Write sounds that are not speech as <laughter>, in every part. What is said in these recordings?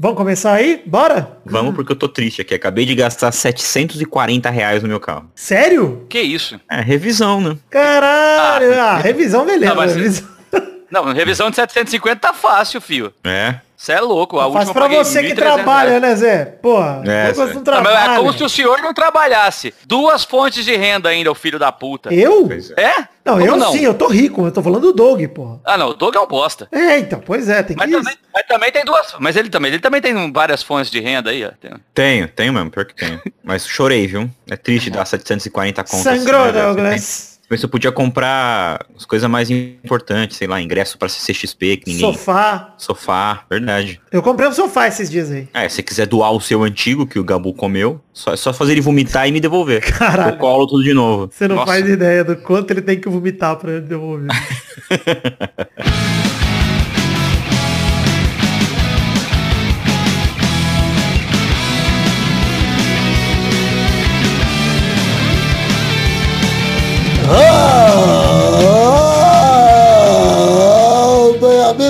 Vamos começar aí? Bora? Vamos porque eu tô triste aqui. Acabei de gastar 740 reais no meu carro. Sério? Que isso? É, revisão, né? Caralho! Ah, revisão beleza. Não, mas- revisão. Não, revisão de 750 tá fácil, fio. É. Você é louco. A Faz última pra você que 1.300 trabalha, reais. né, Zé? Porra, É, Zé. não Não, trabalha. é como se o senhor não trabalhasse. Duas fontes de renda ainda, o filho da puta. Eu? É. É? Não, Como eu sim, eu tô rico, eu tô falando do Doug, porra. Ah, não, o Doug é um bosta. É, então, pois é, tem que Mas também, mas também tem duas. Mas ele também, ele também tem várias fontes de renda aí, ó. Tenho, tenho mesmo, pior que tenho. Mas chorei, viu? É triste dar 740 contas. Sangrou, né? Douglas. Mas eu podia comprar as coisas mais importantes, sei lá, ingresso pra CCXP, que ninguém... Sofá. Sofá, verdade. Eu comprei um sofá esses dias aí. É, se você quiser doar o seu antigo, que o Gabu comeu, só, é só fazer ele vomitar e me devolver. Caralho. Eu colo tudo de novo. Você não Nossa. faz ideia do quanto ele tem que vomitar pra ele devolver. <laughs>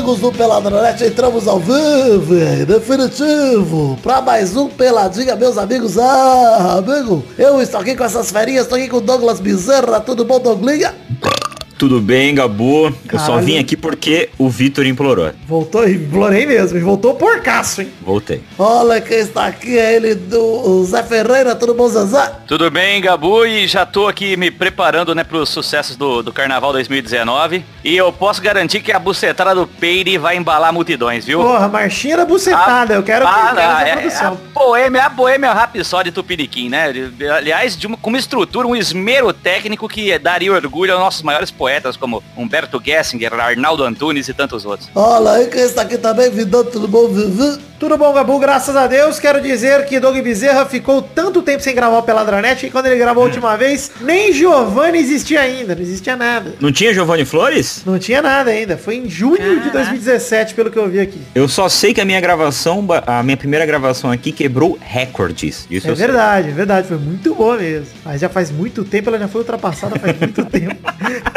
amigos do Peladronete, entramos ao vivo, definitivo, pra mais um Peladinha, meus amigos. Ah, amigo, eu estou aqui com essas ferinhas, estou aqui com o Douglas Bezerra, tudo bom, Douglinha? Tudo bem, Gabu? Eu só Caralho. vim aqui porque o Vitor implorou. Voltou, implorei mesmo, e voltou porcaço, hein? Voltei. Olha quem está aqui, é ele do o Zé Ferreira, tudo bom, Zezé? Tudo bem, Gabu? E já tô aqui me preparando, né, pros sucessos do, do Carnaval 2019. E eu posso garantir que a bucetada do Peire vai embalar multidões, viu? Porra, marchinha da bucetada, eu quero que Ah, quero não, essa é, é a produção. boêmia, a boêmia Rhapsody Tupiniquim, né? Aliás, de uma, com uma estrutura, um esmero técnico que daria orgulho aos nossos maiores poetas, como Humberto Gessinger, Arnaldo Antunes e tantos outros. Olha aí quem está aqui também, Vidão, tudo bom, Vivi? Tudo bom, Gabu? Graças a Deus. Quero dizer que Doug Bezerra ficou tanto tempo sem gravar o Peladranet que quando ele gravou a última vez, nem Giovanni existia ainda. Não existia nada. Não tinha Giovanni Flores? Não tinha nada ainda. Foi em junho de 2017, pelo que eu vi aqui. Eu só sei que a minha gravação, a minha primeira gravação aqui quebrou recordes. Isso É eu sei. verdade, é verdade. Foi muito boa mesmo. Mas já faz muito tempo, ela já foi ultrapassada faz muito <laughs> tempo.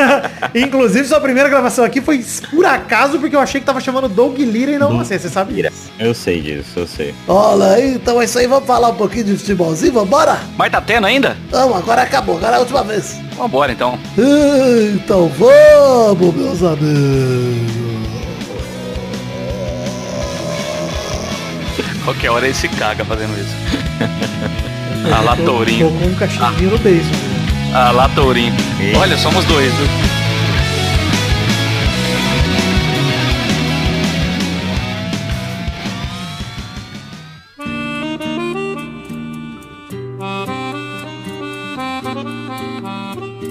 <laughs> Inclusive, sua primeira gravação aqui foi por acaso, porque eu achei que tava chamando Doug Lira e não você. Você sabe disso. Eu sei disso, eu sei. Olha aí, então é isso aí, vamos falar um pouquinho de futebolzinho, vambora? Mas tá tendo ainda? Não, agora acabou, agora é a última vez. Vambora então. Então vamos, meus amigos. Qualquer hora ele se caga fazendo isso. <laughs> Ah lá, Tourinho. Tô com um cachimbo no beijo. Ah lá, Tourinho. Olha, somos dois, viu?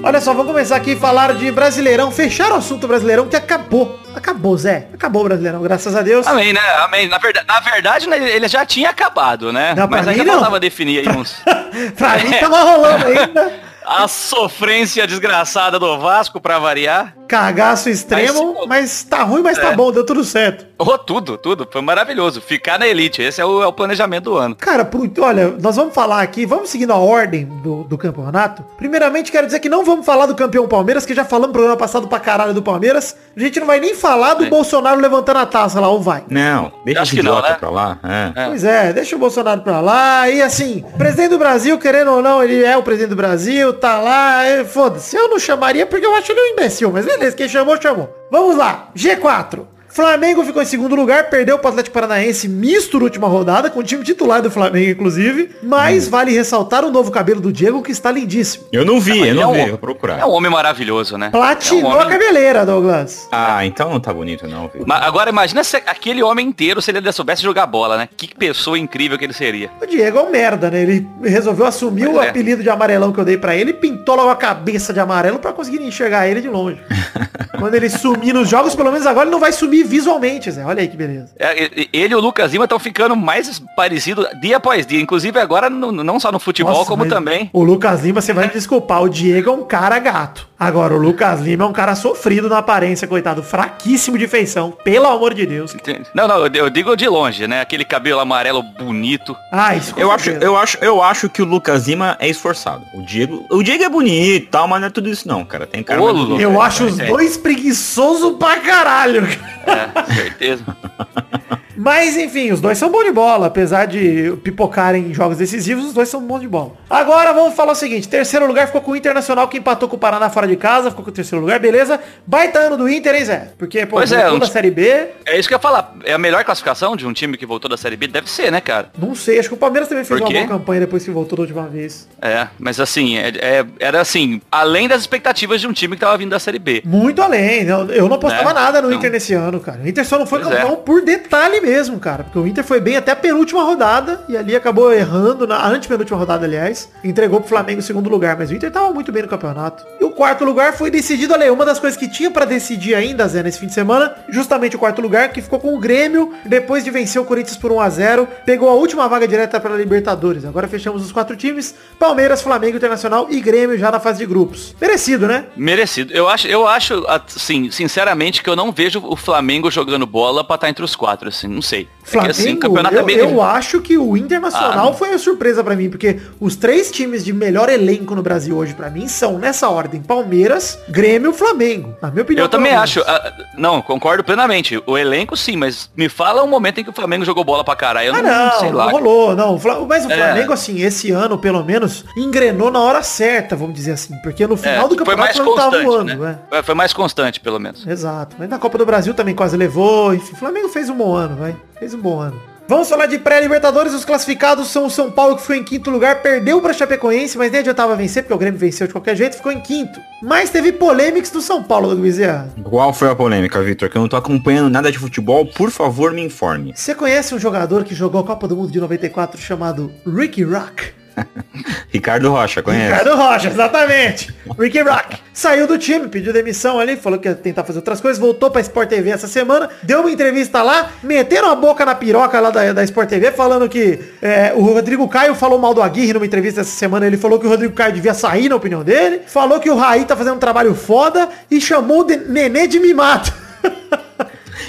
Olha só, vamos começar aqui a falar de Brasileirão. Fechar o assunto Brasileirão que acabou. Acabou, Zé. Acabou o Brasileirão, graças a Deus. Amém, né? Amém. Na verdade, na verdade né, ele já tinha acabado, né? Não, Mas ainda não. faltava definir aí uns... <laughs> pra mim tava rolando <laughs> ainda. A sofrência desgraçada do Vasco, pra variar. Cagaço extremo, Mas- mas tá ruim, mas tá É. bom, deu tudo certo. <laughs> Oh, tudo, tudo. Foi maravilhoso. Ficar na elite. Esse é o, é o planejamento do ano. Cara, pro- olha, nós vamos falar aqui, vamos seguindo a ordem do, do campeonato. Primeiramente, quero dizer que não vamos falar do campeão Palmeiras, que já falamos no programa passado pra caralho do Palmeiras. A gente não vai nem falar do É. Bolsonaro levantando a taça lá, ou vai? Não, deixa Acho que não, idiota né? pra lá. É. É. Pois é, deixa o Bolsonaro pra lá. E assim, presidente do Brasil, querendo ou não, ele é o presidente do Brasil, tá lá. é, Foda-se, eu não chamaria porque eu acho ele um imbecil, mas beleza, quem chamou, chamou. Vamos lá, G4. Flamengo ficou em segundo lugar, perdeu para o Atlético Paranaense misto na última rodada, com o time titular do Flamengo, inclusive. Mas vale ressaltar o novo cabelo do Diego, que está lindíssimo. Eu não vi, eu Ele não é um- vi, vou procurar. É um homem maravilhoso, né? Platinou É um a homem- cabeleira, Douglas. Ah, então não tá bonito não, viu? Ma- Agora imagina se aquele homem inteiro, se ele ainda soubesse jogar bola, né? Que pessoa incrível que ele seria. O Diego é um merda, né? Ele resolveu assumir Pois o é. apelido de amarelão que eu dei pra ele e pintou logo a cabeça de amarelo pra conseguir enxergar ele de longe. <laughs> Quando ele sumir nos jogos, pelo menos agora ele não vai sumir visualmente, Zé. Olha aí que beleza. É, Ele e o Lucas Lima estão ficando mais parecidos dia após dia. Inclusive agora, no- não só no futebol, Nossa, como também. O Lucas Lima, você vai me desculpar, o Diego é um cara gato. Agora, o Lucas Lima é um cara sofrido na aparência, coitado. Fraquíssimo de feição, pelo amor de Deus. Não, não, eu, digo de longe, né? Aquele cabelo amarelo bonito. Ah, isso Eu acho, eu, acho, eu acho que o Lucas Lima é esforçado. O Diego, o Diego é bonito e tal, mas não é tudo isso não, cara. Tem cara Ô. Eu acho os É. dois preguiçosos pra caralho. É, certeza. <laughs> Mas, enfim, os dois são bons de bola. Apesar de pipocarem em jogos decisivos, os dois são bons de bola. Agora vamos falar o seguinte. Terceiro lugar ficou com o Internacional, que empatou com o Paraná fora de casa. Ficou com o terceiro lugar, beleza. Baita ano do Inter, hein, Zé? Porque, pô, Pois é, voltou um da Série B. É isso que eu ia falar. É a melhor classificação de um time que voltou da Série B? Deve ser, né, cara? Não sei, acho que o Palmeiras também fez uma boa campanha depois que voltou da última vez. É, mas assim, é- é- era assim, além das expectativas de um time que tava vindo da Série B. Muito além. Eu, eu não apostava Né? nada no Então- Inter nesse ano, cara. O Inter só não foi Pois campeão é. por detalhe mesmo, cara. Porque o Inter foi bem até a penúltima rodada e ali acabou errando, na antepenúltima rodada, aliás. Entregou pro Flamengo o segundo lugar. Mas o Inter tava muito bem no campeonato. E o quarto lugar foi decidido, aí, uma das coisas que tinha pra decidir ainda, Zé, nesse fim de semana, justamente o quarto lugar, que ficou com o Grêmio, depois de vencer o Corinthians por 1 a 0 pegou a última vaga direta para Libertadores. Agora fechamos os quatro times, Palmeiras, Flamengo, Internacional e Grêmio já na fase de grupos. Merecido, né? Merecido. Eu acho, eu acho, assim, sinceramente, que eu não vejo o Flamengo jogando bola pra estar entre os quatro, assim, não sei. É Flamengo, que, assim, o campeonato eu, é bem... eu acho que o Internacional Ah. foi a surpresa pra mim, porque os três times de melhor elenco no Brasil hoje pra mim são nessa ordem: Palmeiras, Grêmio, Flamengo. Na minha opinião. Eu também pelo acho. menos. ah, não, concordo plenamente. O elenco sim, mas me fala um momento em que o Flamengo jogou bola pra caralho. Eu Ah, não, não, sei não lá. rolou, não. O Fla- Mas o É. Flamengo, assim, esse ano, pelo menos, engrenou na hora certa, vamos dizer assim. Porque no É, final do foi campeonato mais o Flamengo tava voando, né? né? É, Foi mais constante, pelo menos. Exato. Mas na Copa do Brasil também quase levou. Enfim, o Flamengo fez um bom ano, vai. Fez um bom ano. Vamos falar de pré-libertadores. Os classificados são o São Paulo, que ficou em quinto lugar. Perdeu para Chapecoense, mas nem adiantava vencer, porque o Grêmio venceu de qualquer jeito. Ficou em quinto. Mas teve polêmicas do São Paulo, Douglas Bezerra. Qual foi a polêmica, Vitor? Que eu não tô acompanhando nada de futebol, por favor, me informe. Você conhece um jogador que jogou a Copa do Mundo de 94 chamado Ricky Rock? <laughs> Ricardo Rocha, conhece? Ricardo Rocha, exatamente. Ricky Rock. Saiu do time, pediu demissão ali, falou que ia tentar fazer outras coisas, voltou pra Sport TV essa semana, deu uma entrevista lá, meteram a boca na piroca lá da, da Sport TV, falando que é, o Rodrigo Caio falou mal do Aguirre numa entrevista essa semana, ele falou que o Rodrigo Caio devia sair, na opinião dele, falou que o Raí tá fazendo um trabalho foda e chamou de Nenê de mimado. <laughs>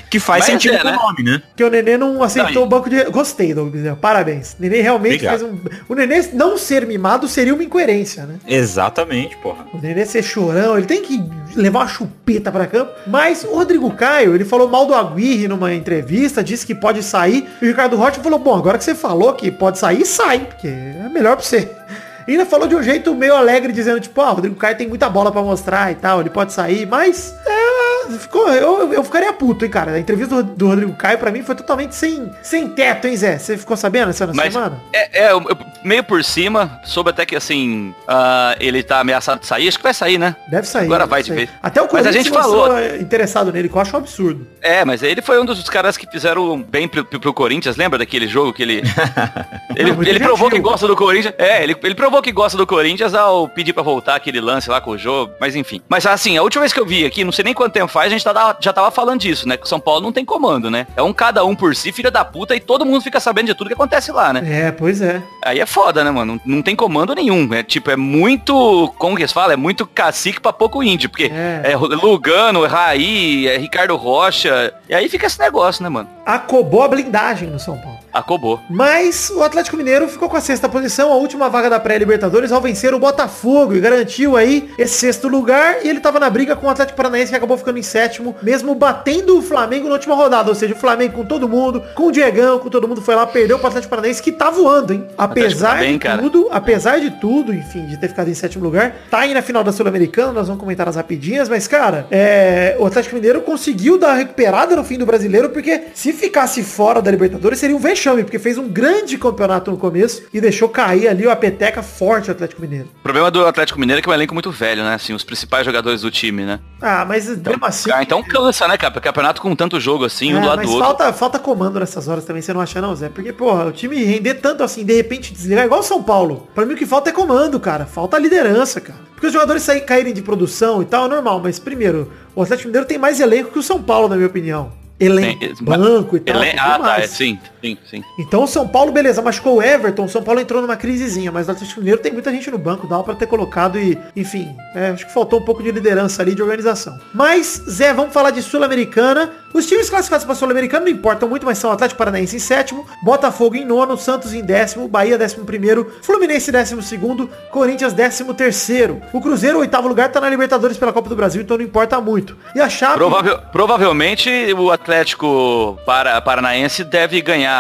Que faz Mas sentido é, com o né? nome, né? Que o Nenê não aceitou Não, o banco de... Gostei, Douglas. Bezerra, Parabéns. Nenê realmente Obrigado. fez um... O Nenê não ser mimado seria uma incoerência, né? Exatamente, porra. O Nenê ser chorão, ele tem que levar uma chupeta pra campo. Mas o Rodrigo Caio, ele falou mal do Aguirre numa entrevista, disse que pode sair. E o Ricardo Rocha falou, bom, agora que você falou que pode sair, sai, porque é melhor pra você. E ainda falou de um jeito meio alegre, dizendo, tipo, ah, o Rodrigo Caio tem muita bola pra mostrar e tal, ele pode sair, mas é, ficou, eu, eu ficaria puto, hein, cara. A entrevista do, do Rodrigo Caio, pra mim, foi totalmente sem, sem teto, hein, Zé? Você ficou sabendo essa Mas semana? é, é, eu- eu- meio por cima, soube até que assim, ah, ele tá ameaçado de sair, acho que vai sair, né? Deve sair. Agora vai de sair. vez. Até o Mas a gente falou. é, interessado nele, que eu acho um absurdo. É, mas ele foi um dos caras que fizeram bem pro, pro- Corinthians, lembra daquele jogo que ele. <laughs> ele, muito ele provou que gosta do Corinthians. É, ele, ele provou que gosta do Corinthians ao pedir pra voltar aquele lance lá com o jogo, mas enfim. Mas assim, a última vez que eu vi aqui, não sei nem quanto tempo faz, a gente tá- já tava falando disso, né? Que o São Paulo não tem comando, né? É um cada um por si, filha da puta, e todo mundo fica sabendo de tudo que acontece lá, né? É, pois é. Aí é foda, né, mano? Não, não tem comando nenhum. É tipo, é muito. Como que se fala? É muito cacique pra pouco índio. Porque É. é, Lugano, Raí, é Ricardo Rocha. E aí fica esse negócio, né, mano? Acobou a blindagem no São Paulo. Acabou. Mas o Atlético Mineiro ficou com a sexta posição, a última vaga da pré-Libertadores, ao vencer o Botafogo e garantiu aí esse sexto lugar. E ele tava na briga com o Atlético Paranaense que acabou ficando em sétimo, mesmo batendo o Flamengo na última rodada. Ou seja, o Flamengo com todo mundo, com o Diegão, com todo mundo foi lá, perdeu pro Atlético Paranaense que tá voando, hein? Apesar tá bem, de cara. tudo, apesar de tudo, enfim, de ter ficado em sétimo lugar, tá aí na final da Sul-Americana, nós vamos comentar as rapidinhas, mas cara, é, o Atlético Mineiro conseguiu dar recuperada no fim do brasileiro, porque se ficasse fora da Libertadores seria um vexame, porque fez um grande campeonato no começo e deixou cair ali a peteca forte o Atlético Mineiro. O problema do Atlético Mineiro é que é um elenco muito velho, né? Assim, os principais jogadores do time, né? Ah, mas mesmo assim. Ah, então cansa, né, cara? Porque campeonato com tanto jogo assim, um É, do lado mas do outro. falta, falta comando nessas horas também, você não acha não, Zé? Porque, porra, o time render tanto assim, de repente desligar, igual o São Paulo. Pra mim o que falta é comando, cara. Falta liderança, cara. Porque os jogadores saírem, caírem de produção e tal é normal, mas primeiro, o Atlético Mineiro tem mais elenco que o São Paulo, na minha opinião. Elenco, Tem- banco e tal. Elen- Ah, tá, é, sim. Sim, sim. Então o São Paulo, beleza, machucou o Everton, o São Paulo entrou numa crisezinha, mas o Atlético Mineiro tem muita gente no banco, dá pra ter colocado e, enfim, é, acho que faltou um pouco de liderança ali, de organização. Mas, Zé, vamos falar de Sul-Americana. Os times classificados para Sul-Americana não importam muito, mas são Atlético Paranaense em sétimo, Botafogo em nono, Santos em décimo, Bahia décimo primeiro, Fluminense décimo segundo, Corinthians décimo terceiro. O Cruzeiro, oitavo lugar, tá na Libertadores pela Copa do Brasil, então não importa muito. E a Chape... Provável- provavelmente o Atlético para, Paranaense deve ganhar,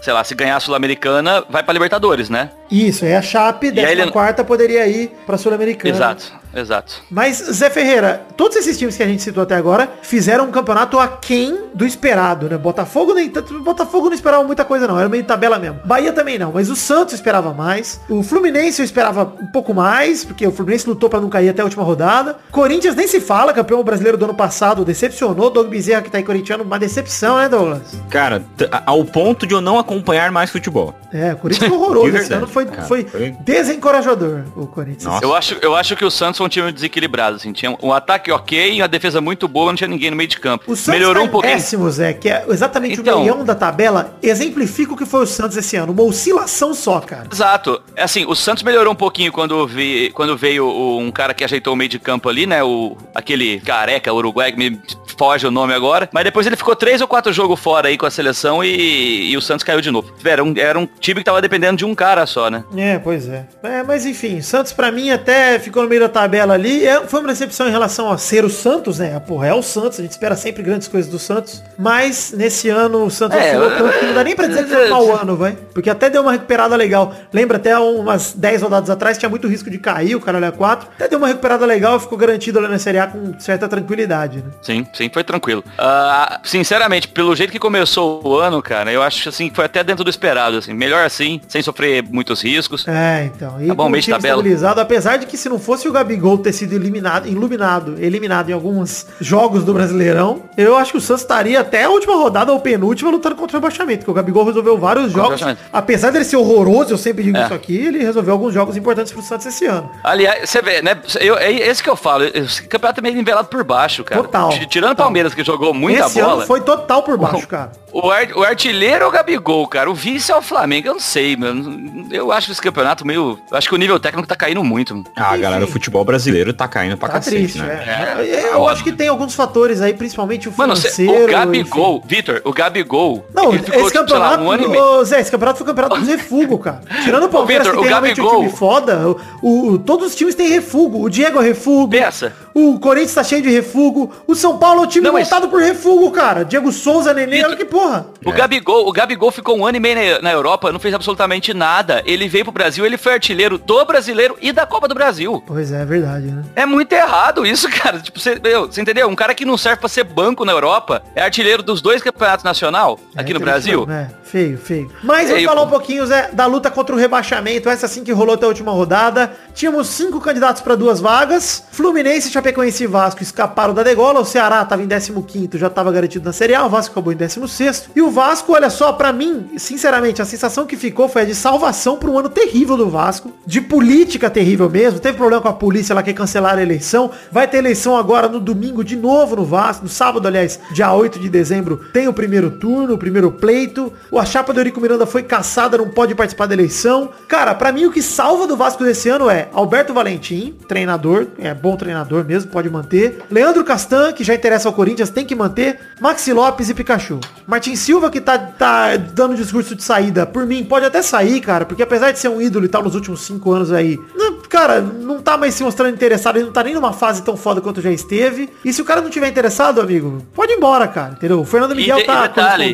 sei lá, se ganhar a Sul-Americana, vai pra Libertadores, né? Isso, é a Chape, décima ele- quarta, poderia ir pra Sul-Americana. Exato, exato. Mas, Zé Ferreira, todos esses times que a gente citou até agora fizeram um campeonato aquém do esperado, né? Botafogo nem tanto. Botafogo não esperava muita coisa, não. Era meio tabela mesmo. Bahia também não, mas o Santos esperava mais. O Fluminense eu esperava um pouco mais, porque o Fluminense lutou pra não cair até a última rodada. Corinthians nem se fala, campeão brasileiro do ano passado, decepcionou. Doug Bezerra, que tá aí corintiano, uma decepção, né, Douglas? Cara, ao ponto de eu não acompanhar mais futebol. É, o Corinthians foi horroroso. <laughs> Esse ano foi, cara. foi Foi- desencorajador, o Corinthians. Nossa. Eu acho, eu acho que o Santos foi um time desequilibrado, assim. Tinha um ataque ok, a defesa muito boa, não tinha ninguém no meio de campo. O Santos Melhorou tá um pouquinho. décimo, Zé, que é exatamente Então. o meião da tabela, exemplifica o que foi o Santos esse ano. Uma oscilação só, cara. Exato. É assim, o Santos melhorou um pouquinho quando, vi, quando veio um cara que ajeitou o meio de campo ali, né? O, aquele careca uruguai que me foge o nome agora. Mas depois ele ficou três ou quatro jogos fora aí com a seleção e, e o Santos caiu de novo. Era um, era um time que tava dependendo de um cara só, né? É, pois é. É, mas enfim, Santos pra mim até ficou no meio da tabela ali. É, foi uma decepção em relação a ser o Santos, né? Porra, é o Santos, a gente espera sempre grandes coisas do Santos. Mas nesse ano o Santos É, oscilou tanto que não dá nem pra dizer que foi um mau ano, vai. Porque até deu uma recuperada legal. Lembra, até umas 10 rodadas atrás tinha muito risco de cair, o caralho é 4. Até deu uma recuperada legal e ficou garantido ali na Série A com certa tranquilidade, né? Sim, sim, foi tranquilo. Ah, sinceramente, pelo jeito que começou o ano, cara, eu acho assim que foi até dentro do esperado, assim. Melhor assim, sem sofrer muitos riscos. É, então. E Tá bom, meio de tabela. estabilizado, apesar de que se não fosse o Gabigol ter sido eliminado, iluminado, eliminado em alguns jogos do Brasileirão, eu acho que o Santos estaria até a última rodada ou penúltima lutando contra o rebaixamento, porque o Gabigol resolveu vários jogos. Apesar dele ser horroroso, eu sempre digo É. isso aqui, ele resolveu alguns jogos importantes pro Santos esse ano. Aliás, você vê, né? Eu, é esse que eu falo. Esse campeonato é meio nivelado por baixo, cara. Total, T- Tirando o. Palmeiras, que jogou muita esse bola. ano foi total por baixo, cara. O, ar- o artilheiro é o Gabigol, cara. O vice é o Flamengo. Eu não sei, mano. Eu acho esse campeonato meio. Eu acho que o nível técnico tá caindo muito. Ah, galera, o futebol brasileiro tá caindo pra Tá cacete, triste, né? é. Eu acho que tem alguns fatores aí, principalmente o Mano, cê- financeiro. o Gabigol. Vitor, o Gabigol. Não, ele ficou, esse tipo, sei lá, campeonato, um ano e Zé, esse campeonato foi o campeonato dos <laughs> refugos, cara. Tirando o Palmeiras, Vitor, que tem o realmente um Gabigol- time foda, o, o- todos os times têm refugo. O Diego é refugo. Peça. O Corinthians tá cheio de refugo. O São Paulo é o time Não, mas- montado por refugo, cara. Diego Souza, Nenê, olha que porra. O Gabigol, o Gabigol ficou um ano e meio na, Europa, não fez absolutamente nada. Ele veio pro Brasil, ele foi artilheiro do brasileiro e da Copa do Brasil. Pois é, é verdade, né? É muito errado isso, <laughs> cara. Tipo, você, meu, você entendeu? Um cara que não serve pra ser banco na Europa é artilheiro dos dois campeonatos nacional aqui É, no tem Brasil. É, feio, feio. Mas vamos falar um pouquinho, Zé, da luta contra o rebaixamento, essa sim que rolou até a última rodada. Tínhamos cinco candidatos para duas vagas. Fluminense, Chapecoense e Vasco escaparam da degola. O Ceará tava em 15º, já tava garantido na Série A. O Vasco acabou em 16º. E o Vasco, olha só, pra mim, sinceramente, a sensação que ficou foi a de salvação por um ano terrível do Vasco. De política terrível mesmo. Teve problema com a polícia lá que cancelaram a eleição. Vai ter eleição agora no domingo de novo no Vasco. No sábado, aliás, dia 8 de dezembro, tem o primeiro turno, o primeiro pleito. O a chapa do Eurico Miranda foi caçada, não pode participar da eleição. Cara, pra mim o que salva do Vasco desse ano é Alberto Valentim, treinador, é bom treinador mesmo, pode manter. Leandro Castan, que já interessa ao Corinthians, tem que manter. Maxi Lopes e Pikachu. Martin Silva, que tá, tá dando discurso de saída, por mim, pode até sair, cara, porque apesar de ser um ídolo e tal nos últimos cinco anos aí, não- cara, não tá mais se mostrando interessado, ele não tá nem numa fase tão foda quanto já esteve. E se o cara não tiver interessado, amigo, pode ir embora, cara, entendeu? O Fernando Miguel E tá e detalhe.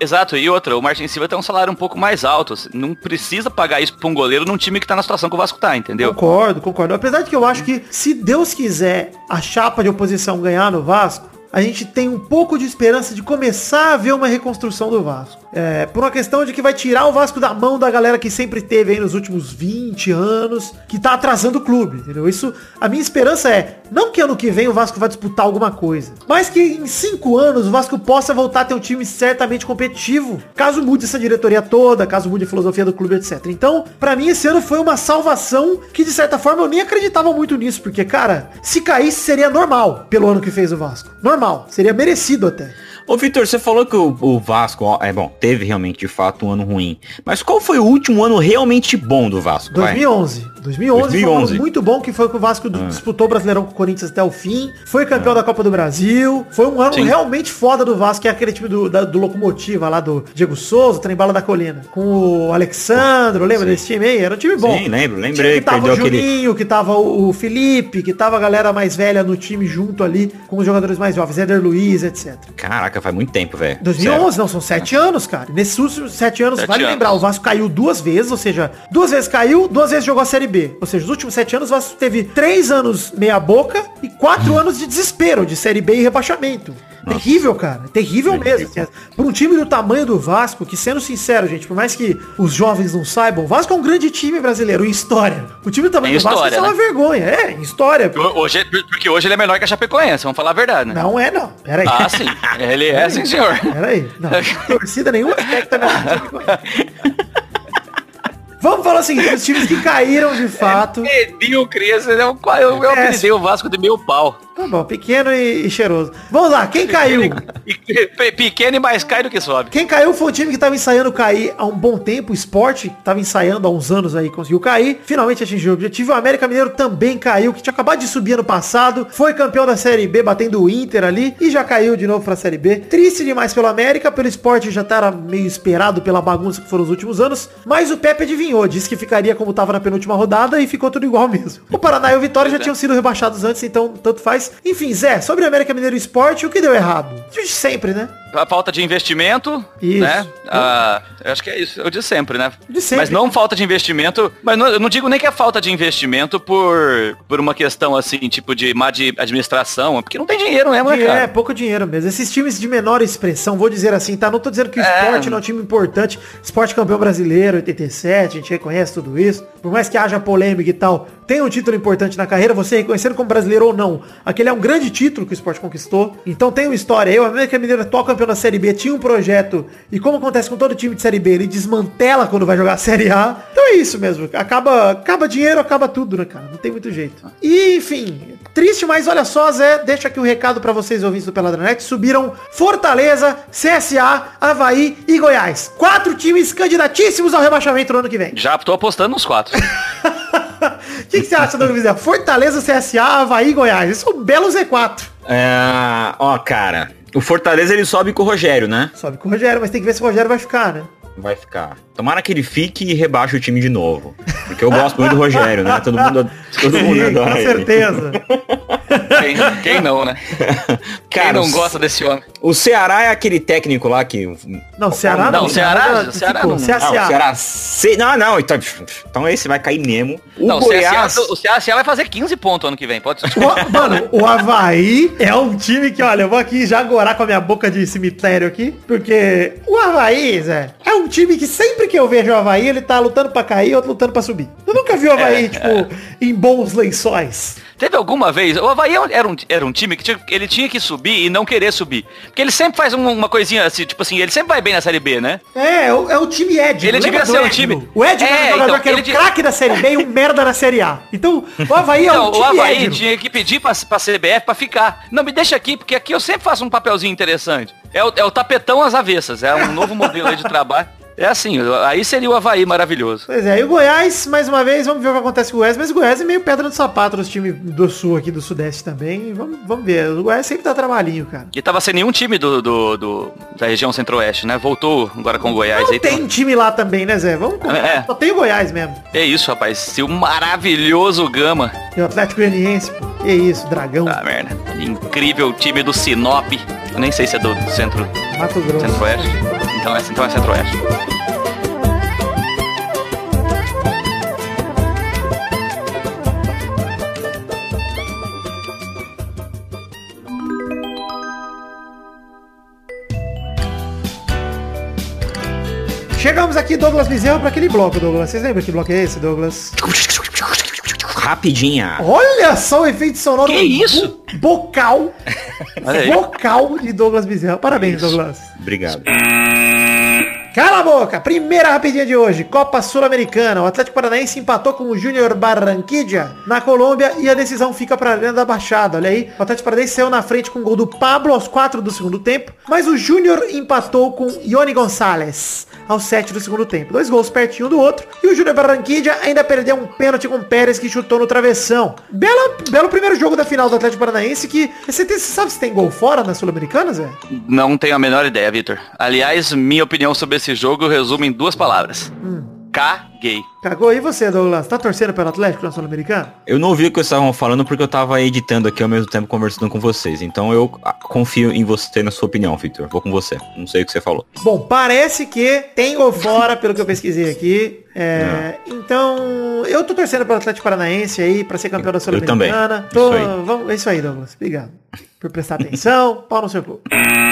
Exato, e outra, o Martin Silva tem um salário um pouco mais alto. assim, Não precisa pagar isso pra um goleiro num time que tá na situação que o Vasco tá, entendeu? Concordo, concordo. Apesar de que eu acho que se Deus quiser a chapa de oposição ganhar no Vasco, a gente tem um pouco de esperança de começar a ver uma reconstrução do Vasco. É, por uma questão de que vai tirar o Vasco da mão da galera que sempre teve aí nos últimos 20 anos, que tá atrasando o clube, entendeu? Isso, a minha esperança é, não que ano que vem o Vasco vai disputar alguma coisa, mas que em cinco anos o Vasco possa voltar a ter um time certamente competitivo, caso mude essa diretoria toda, caso mude a filosofia do clube, etc. Então, pra mim esse ano foi uma salvação que de certa forma eu nem acreditava muito nisso, porque cara, se caísse seria normal pelo ano que fez o Vasco. Normal, seria merecido até. Ô, Vitor, você falou que o, o Vasco, é bom, teve realmente de fato um ano ruim. Mas qual foi o último ano realmente bom do Vasco? Vai. 2011. 2011, 2011. foi um ano muito bom, que foi que o Vasco Ah. disputou o Brasileirão com o Corinthians até o fim. Foi campeão da Copa do Brasil. Foi um ano Sim. realmente foda do Vasco, que é aquele time do, da- do Locomotiva lá, do Diego Souza, Trembala da Colina. Com o Alexandro, lembra desse time aí? Era um time bom. Sim, lembro, lembrei que que tava o perdeu aquele... Juninho, que tava o Felipe, que tava a galera mais velha no time junto ali, com os jogadores mais jovens, Éder Luiz, etc. Caraca, faz muito tempo, velho. 2011, não, são sete anos, cara. Nesses últimos sete anos, Sete vale anos. lembrar, o Vasco caiu duas vezes, ou seja, duas vezes caiu, duas vezes jogou a Série B. Ou seja, os últimos sete anos, o Vasco teve três anos meia boca e quatro anos de desespero, de Série B e rebaixamento. Terrível, cara. Terrível mesmo. assim, Por um time do tamanho do Vasco, que sendo sincero, gente, por mais que os jovens não saibam, o Vasco é um grande time brasileiro em história. O time do tamanho Em do Vasco história, isso é uma né? vergonha. É, em história. Hoje, porque hoje ele é menor que a Chapecoense, vamos falar a verdade, né? Não é, não. Pera aí. Ah, sim. Ele é, sim, senhor. Pera aí. Não, torcida nenhuma <laughs> time. Vamos falar o seguinte, os times que caíram de fato. Medíocre, eu, eu, eu, eu apelidei o Vasco de meu pau. Tá bom, pequeno e, e cheiroso. Vamos lá, quem caiu? Pe- Pequeno e mais cai do que sobe. Quem caiu foi o time que tava ensaiando cair há um bom tempo, o Sport, que tava ensaiando há uns anos aí, conseguiu cair. Finalmente atingiu o objetivo. O América Mineiro também caiu, que tinha acabado de subir ano passado. Foi campeão da Série B, batendo o Inter ali. E já caiu de novo pra Série B. Triste demais pelo América, pelo Sport já tava meio esperado pela bagunça que foram os últimos anos. Mas o Pepe adivinhou, disse que ficaria como tava na penúltima rodada e ficou tudo igual mesmo. O Paraná e o Vitória já tinham sido rebaixados antes, então tanto faz. Enfim, Zé, sobre o América Mineiro e Sport, o que deu errado? De sempre, né? A falta de investimento, Isso. né? Ah, eu acho que é isso, eu de sempre, né? De sempre. Mas não falta de investimento, mas não- eu não digo nem que é falta de investimento por, por uma questão assim, tipo de má de administração, porque não tem dinheiro mesmo, né, Dinheiro, é, cara? pouco dinheiro mesmo. Esses times de menor expressão, vou dizer assim, tá? Não tô dizendo que o É. esporte não é um time importante. Esporte campeão brasileiro, 87, a gente reconhece tudo isso. Por mais que haja polêmica e tal, tem um título importante na carreira, você reconhecendo como brasileiro ou não. Aquele é um grande título que o esporte conquistou. Então tem uma história. Eu, a América Mineiro, atual campeão da Série B, tinha um projeto. E como acontece com todo time de Série B, ele desmantela quando vai jogar a Série A. Então é isso mesmo. Acaba, acaba dinheiro, acaba tudo, né, cara? Não tem muito jeito. E, enfim, triste, mas olha só, Zé, deixa aqui um recado pra vocês ouvintes do Peladranet. Subiram Fortaleza, CSA, Havaí e Goiás. Quatro times candidatíssimos ao rebaixamento no ano que vem. Já tô apostando nos quatro. <laughs> O que, que você acha, Douglas? Fortaleza, CSA, Havaí e Goiás. Isso é um belo Z4. É, ó, cara, o Fortaleza ele sobe com o Rogério, né? Sobe com o Rogério, mas tem que ver se o Rogério vai ficar, né? Vai ficar. Tomara que ele fique e rebaixe o time de novo. Porque eu gosto muito do Rogério, né? Todo mundo, todo mundo adora com ele. certeza. Quem, quem não, né? <laughs> Quem Cara, não os- gosta desse homem? O Ceará é aquele técnico lá que. Não, Ceará não. Não, Ceará- Ceará ficou. não. CSA. Não, o Ceará. Ce... Não, não, então, então esse vai cair mesmo. O não, Goiás. o CSA vai fazer 15 pontos ano que vem, pode O- Mano, o Havaí é um time que, olha, eu vou aqui já agorar com a minha boca de cemitério aqui, porque o Havaí, Zé, é um time que sempre que eu vejo o Havaí, ele tá lutando pra cair, outro lutando pra subir. Eu nunca vi o Havaí, É, tipo, <laughs> em bons lençóis. Teve alguma vez, o Havaí era um, era um time que tinha, ele tinha que subir e não querer subir. Porque ele sempre faz um- uma coisinha assim, tipo assim, ele sempre vai bem na Série B, né? É, é o, é o time Ed. Ele devia ser um time- O Ed era É, um jogador então, que era um craque da Série B e um merda na Série A. Então, o Havaí é Então, um time o Havaí Edno. tinha que pedir pra, pra CBF pra ficar. Não, me deixa aqui, porque aqui eu sempre faço um papelzinho interessante. É o, é o tapetão às avessas, é um novo modelo aí de trabalho. É assim, aí seria o Havaí maravilhoso. Pois é, e o Goiás, mais uma vez, vamos ver o que acontece com o Goiás, mas o Goiás é meio pedra no sapato dos times do sul aqui, do sudeste também. Vamos, vamos ver. O Goiás sempre dá trabalhinho, cara. E tava sem nenhum time do, do- do- da região centro-oeste, né? Voltou agora com o Goiás Não aí. tem time lá também, né, Zé? Vamos com... É. Só tem o Goiás mesmo. É isso, rapaz. Se o maravilhoso Gama. E o Atlético Goianiense, pô. Que isso, Dragão, Ah, merda. Incrível time do Sinop. Eu nem sei se é do centro, Mato Grosso. centro-oeste. Então é, então é centro-oeste. Chegamos aqui, Douglas Bezerra, pra aquele bloco, Douglas. Vocês lembram que bloco é esse, Douglas? Rapidinha. Olha só o efeito sonoro Que isso? bo- bocal. <laughs> Bocal de Douglas Bezerra. Parabéns, Isso. Douglas. Obrigado. Cala a boca! Primeira rapidinha de hoje. Copa Sul-Americana. O Atlético Paranaense empatou com o Júnior Barranquilla na Colômbia e a decisão fica para a Arena da Baixada. Olha aí, o Atlético Paranaense saiu na frente com o gol do Pablo aos 4 do segundo tempo, mas o Júnior empatou com Ione Gonçalves aos 7 do segundo tempo. Dois gols pertinho do outro. E o Júnior Barranquilla ainda perdeu um pênalti com o Pérez que chutou no travessão. Belo, belo primeiro jogo da final do Atlético Paranaense que... Você, tem, você sabe se tem gol fora na Sul-Americana, Zé? Não tenho a menor ideia, Vitor. Aliás, minha opinião sobre esse jogo resume em duas palavras. Caguei. Cagou aí você, Douglas? Tá torcendo pelo Atlético na Sul-Americana? Eu não ouvi o que vocês estavam falando porque eu tava editando aqui ao mesmo tempo conversando com vocês. Então eu ah, confio em você na sua opinião, Victor. Vou com você. Não sei o que você falou. Bom, parece que tem gol fora, pelo que eu pesquisei aqui. É, Então, eu tô torcendo pelo Atlético Paranaense aí pra ser campeão da Sul-Americana. também. Tô- Isso aí. vamos- É isso aí, Douglas. Obrigado por prestar atenção. Pau no seu cu. <laughs>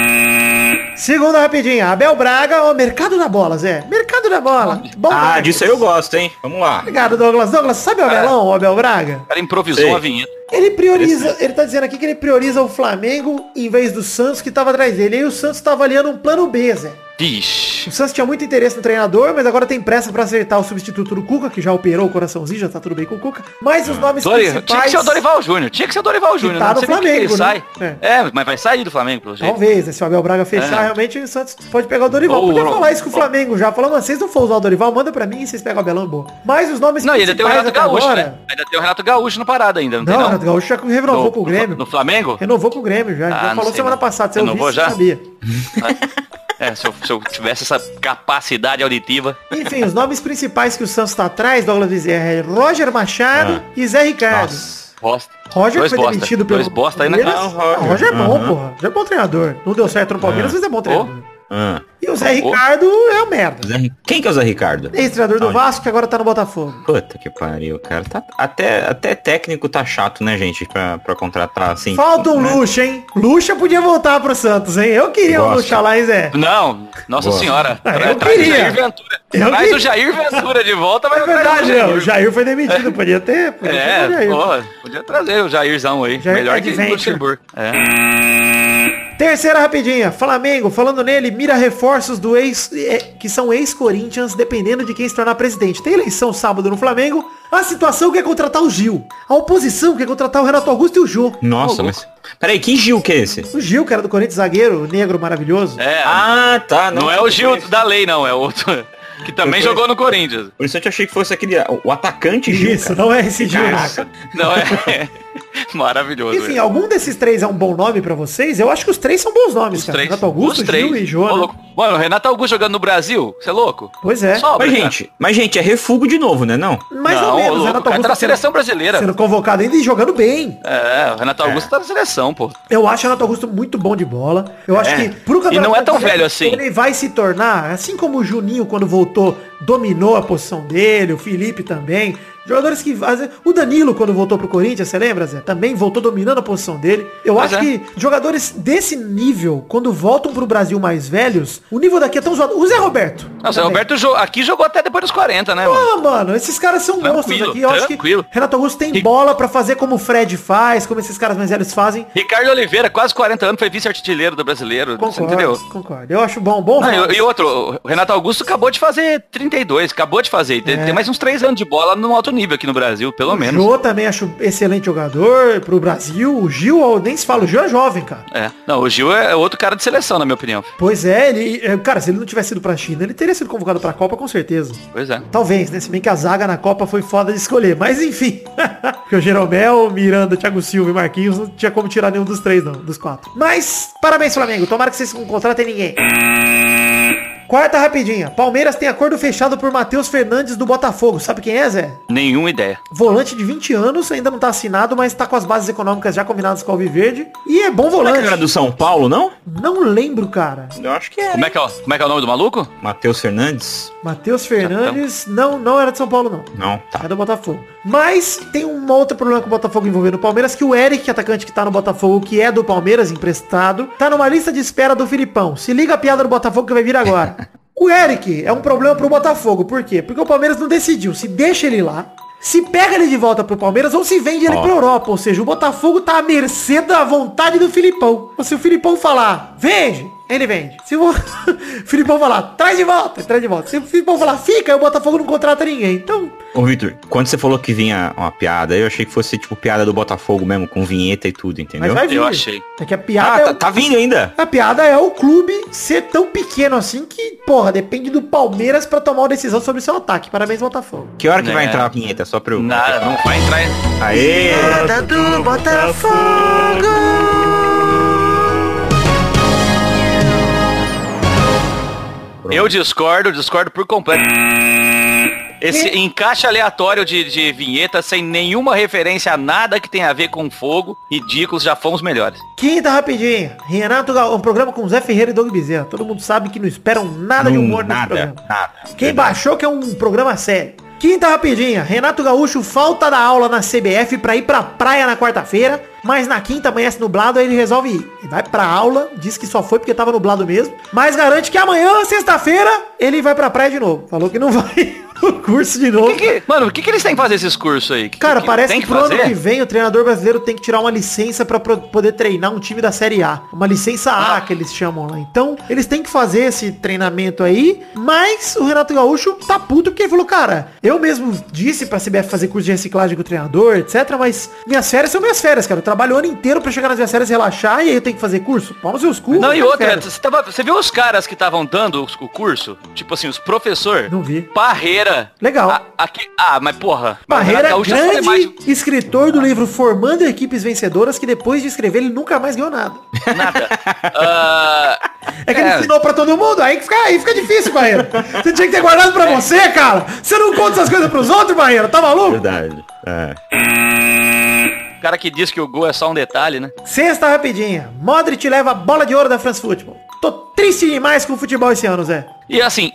Segunda rapidinha. Abel Braga, ó, mercado da bola, Zé. Mercado da bola. Bom Ah, demais. disso aí eu gosto, hein? Vamos lá. Obrigado, Douglas. Douglas, sabe o Abelão, o Abel Braga? O cara improvisou Sei. a vinheta. Ele prioriza, ele tá dizendo aqui que ele prioriza o Flamengo em vez do Santos que tava atrás dele. E aí o Santos tá avaliando um plano B, Zé. Vixe. O Santos tinha muito interesse no treinador, mas agora tem pressa pra acertar o substituto do Cuca, que já operou o coraçãozinho, já tá tudo bem com o Cuca. Mas os nomes Dori- Tinha principais... que ser o Dorival Júnior. Tinha que ser o Dorival Júnior. tá no por que Flamengo, né? sai. É. mas vai sair do Flamengo, pelo jeito. Talvez, né? se o Abel Braga fechar, É. realmente o Santos pode pegar o Dorival. Ou- Podia falar isso com o Flamengo já. Falou, mas vocês não for usar o Dorival, manda pra mim e vocês pegam o Abelão, boa. Mas os nomes Não, e ainda tem o principais Renato Gaúcho, agora... né? Ainda tem o Renato Gaúcho na parada ainda, não, Não, não? Renato Gaúcho já renovou No- com o Grêmio. No Flamengo? Renovou com o Grêmio já. Ah, já falou sei semana não. passada. Se eu Renovou já? você sabia. <laughs> É, se eu, se eu tivesse essa capacidade auditiva. Enfim, os nomes principais que o Santos tá atrás, Douglas Bezerra, é Roger Machado Ah. e Zé Ricardo. Nossa. Bosta. Roger Dois foi bosta. demitido pelo Dois bosta Palmeiras. Não, Roger. Roger é bom, Aham. porra. Roger é bom treinador. Não deu certo no Palmeiras, mas é bom treinador. Ah. E o Zé Oh. Ricardo é o merda. Zé Quem que é o Zé Ricardo? Ex-treinador do? Vasco que agora tá no Botafogo. Puta que pariu, cara. Tá- até, até técnico tá chato, né, gente? Pra, pra contratar assim. Falta um né? Luxa, hein? Luxa podia voltar pro Santos, hein? Eu queria um Gosto. Luxa lá, hein, Zé? Não, nossa Boa. senhora. Ah, eu traz queria. o Jair Ventura. Eu traz queria. o Jair Ventura de volta, mas É não traz verdade, o né? O Jair foi demitido. Podia ter. Podia ter o É, Jair. porra, podia trazer o Jairzão aí. Jair Melhor que o. Luxemburgo. É. Terceira rapidinha. Flamengo, falando nele, mira reforços do ex, é, que são ex-Corinthians, dependendo de quem se tornar presidente. Tem eleição sábado no Flamengo. A situação quer contratar o Gil. A oposição quer contratar o Renato Augusto e o Jô. Nossa, mas. Peraí, que Gil que é esse? O Gil, que era do Corinthians, zagueiro, negro, maravilhoso. É, Ah, tá. não, é o Gil da lei, não, é outro. Que também Eu jogou no Corinthians. Por isso eu achei que fosse aquele. O atacante Gil. Isso, cara. não é esse Gil. Caraca. Não é. <laughs> <laughs> Maravilhoso. Enfim, é. algum desses três é um bom nome pra vocês? Eu acho que os três são bons nomes, Os cara. três. Renato Augusto, os três. Gil e né? louco. Mano, o Renato Augusto jogando no Brasil, você é louco? Pois é. Sobra, Mas, cara. gente, mas, gente, é refugo de novo, né? Não? Mais não, ou menos. louco, Renato o cara tá Augusto na sendo- seleção brasileira. Sendo convocado ainda e jogando bem. É, o Renato Augusto tá na seleção, pô. Eu acho o Renato Augusto muito bom de bola. Eu acho É. que pro E não é tão velho assim. Ele vai se tornar, assim como o Juninho quando voltou, dominou a posição dele, o Felipe também. Jogadores que fazem. O Danilo, quando voltou pro Corinthians, você lembra, Zé? Também voltou dominando a posição dele. Eu Pois acho é. que jogadores desse nível, quando voltam pro Brasil mais velhos, o nível daqui é tão zoado. O Zé Roberto. Não, o Zé. Roberto aqui jogou até depois dos 40, né, mano? Ah, mano, esses caras são monstros aqui. Eu acho tranquilo. que Renato Augusto tem E- bola pra fazer como o Fred faz, como esses caras mais velhos fazem. Ricardo Oliveira, quase 40 anos, foi vice-artilheiro do brasileiro. Concordo, entendeu? concordo. Eu acho bom, bom. Nomes. e, e outro, o Renato Augusto acabou de fazer 32, acabou de fazer. Tem, É. tem mais uns 3 anos de bola no alto nível aqui no Brasil, pelo O menos. Jô também acho excelente jogador pro Brasil. O Gil, ó, nem se fala, o Gil é jovem, cara. É. Não, o Gil é outro cara de seleção, na minha opinião. Pois é, ele. é, Cara, se ele não tivesse ido pra China, ele teria sido convocado pra Copa com certeza. Pois é. Talvez, né? Se bem que a zaga na Copa foi foda de escolher. Mas enfim. <laughs> Porque o Jeromel, Miranda, Thiago Silva e Marquinhos não tinha como tirar nenhum dos três, não, dos quatro. Mas, parabéns, Flamengo. Tomara que vocês não contratem ninguém. Quarta rapidinha. Palmeiras tem acordo fechado por Matheus Fernandes do Botafogo. Sabe quem é, Zé? Nenhuma ideia. Volante de 20 anos, ainda não tá assinado, mas tá com as bases econômicas já combinadas com o Alviverde. E é bom Não é que volante. era do São Paulo, não? Não lembro, cara. Eu acho que é. Como é que é, o- como é, que é o nome do maluco? Matheus Fernandes? Matheus Fernandes, não, não era de São Paulo, não. Não, tá. É do Botafogo. Mas tem um outro problema com o Botafogo envolvendo o Palmeiras, que o Eric, atacante que tá no Botafogo, que é do Palmeiras, emprestado, tá numa lista de espera do Filipão. Se liga a piada do Botafogo que vai vir agora. <laughs> o Eric é um problema pro Botafogo. Por quê? Porque o Palmeiras não decidiu se deixa ele lá, se pega ele de volta pro Palmeiras ou se vende ele Ó. pra Europa. Ou seja, o Botafogo tá à mercê da vontade do Filipão. Se o Filipão falar, vende, ele vende. Se o <laughs> Filipão falar, traz de volta, traz de volta. Se o Filipão falar, fica, o Botafogo não contrata ninguém. Então, Ô, Vitor, quando você falou que vinha uma piada, eu achei que fosse tipo piada do Botafogo mesmo, com vinheta e tudo, mas entendeu? vai vir. Eu achei. É que a Ah, piada é tá, o- tá vindo ainda. A piada é o clube ser tão pequeno assim que, porra, depende do Palmeiras pra tomar uma decisão sobre seu ataque. Parabéns, Botafogo. Que hora que vai É. entrar a vinheta? Só pra eu... Nada, não vai entrar. Aê! do Botafogo! Eu discordo, discordo por completo. Esse encaixe aleatório de, de vinheta sem nenhuma referência a nada que tenha a ver com fogo, ridículos, já fomos melhores. Quinta rapidinho. Renato Gal... um programa com Zé Ferreira e Doug Bezerra. Todo mundo sabe que não esperam nada de Não, humor nesse nada, programa. nada. Quem baixou que é um programa sério. Quinta rapidinha. Renato Gaúcho falta da aula na CBF pra ir pra praia na quarta-feira. Mas na quinta amanhece nublado, aí ele resolve ir. Ele vai pra aula, diz que só foi porque tava nublado mesmo. Mas garante que amanhã, sexta-feira, ele vai pra praia de novo. Falou que não <laughs> vai <laughs> curso de novo. Que que- mano, o que, que eles têm que fazer esses cursos aí? Que- Cara, parece que, pro ano fazer? que vem o treinador brasileiro tem que tirar uma licença pra pro- poder treinar um time da Série A. Uma licença A Ah. que eles chamam lá. Então, eles têm que fazer esse treinamento aí, mas o Renato Gaúcho tá puto porque ele falou, cara, eu mesmo disse pra CBF fazer curso de reciclagem com o treinador, etc, mas minhas férias são minhas férias, cara. Eu trabalho o ano inteiro pra chegar nas minhas férias e relaxar e aí eu tenho que fazer curso? Pau nos seus cu. Não, e outra, você, tava- você viu os caras que estavam dando os- o curso? Tipo assim, os professor? Não vi. Parreira. Legal. A- aqui- ah, mas porra. Barreira, foi grande mais- escritor do livro Formando Equipes Vencedoras, que depois de escrever ele nunca mais ganhou nada. Nada. <laughs> Ah, É que ele É. ensinou pra todo mundo, aí fica, aí fica difícil, Barreira. Você tinha que ter guardado pra você, cara. Você não conta essas coisas pros outros, Barreira, tá maluco? Verdade. É. o cara que diz que o gol é só um detalhe, né? Sexta rapidinha. Modric leva a bola de ouro da France Football. Tô triste demais com o futebol esse ano, Zé. E assim,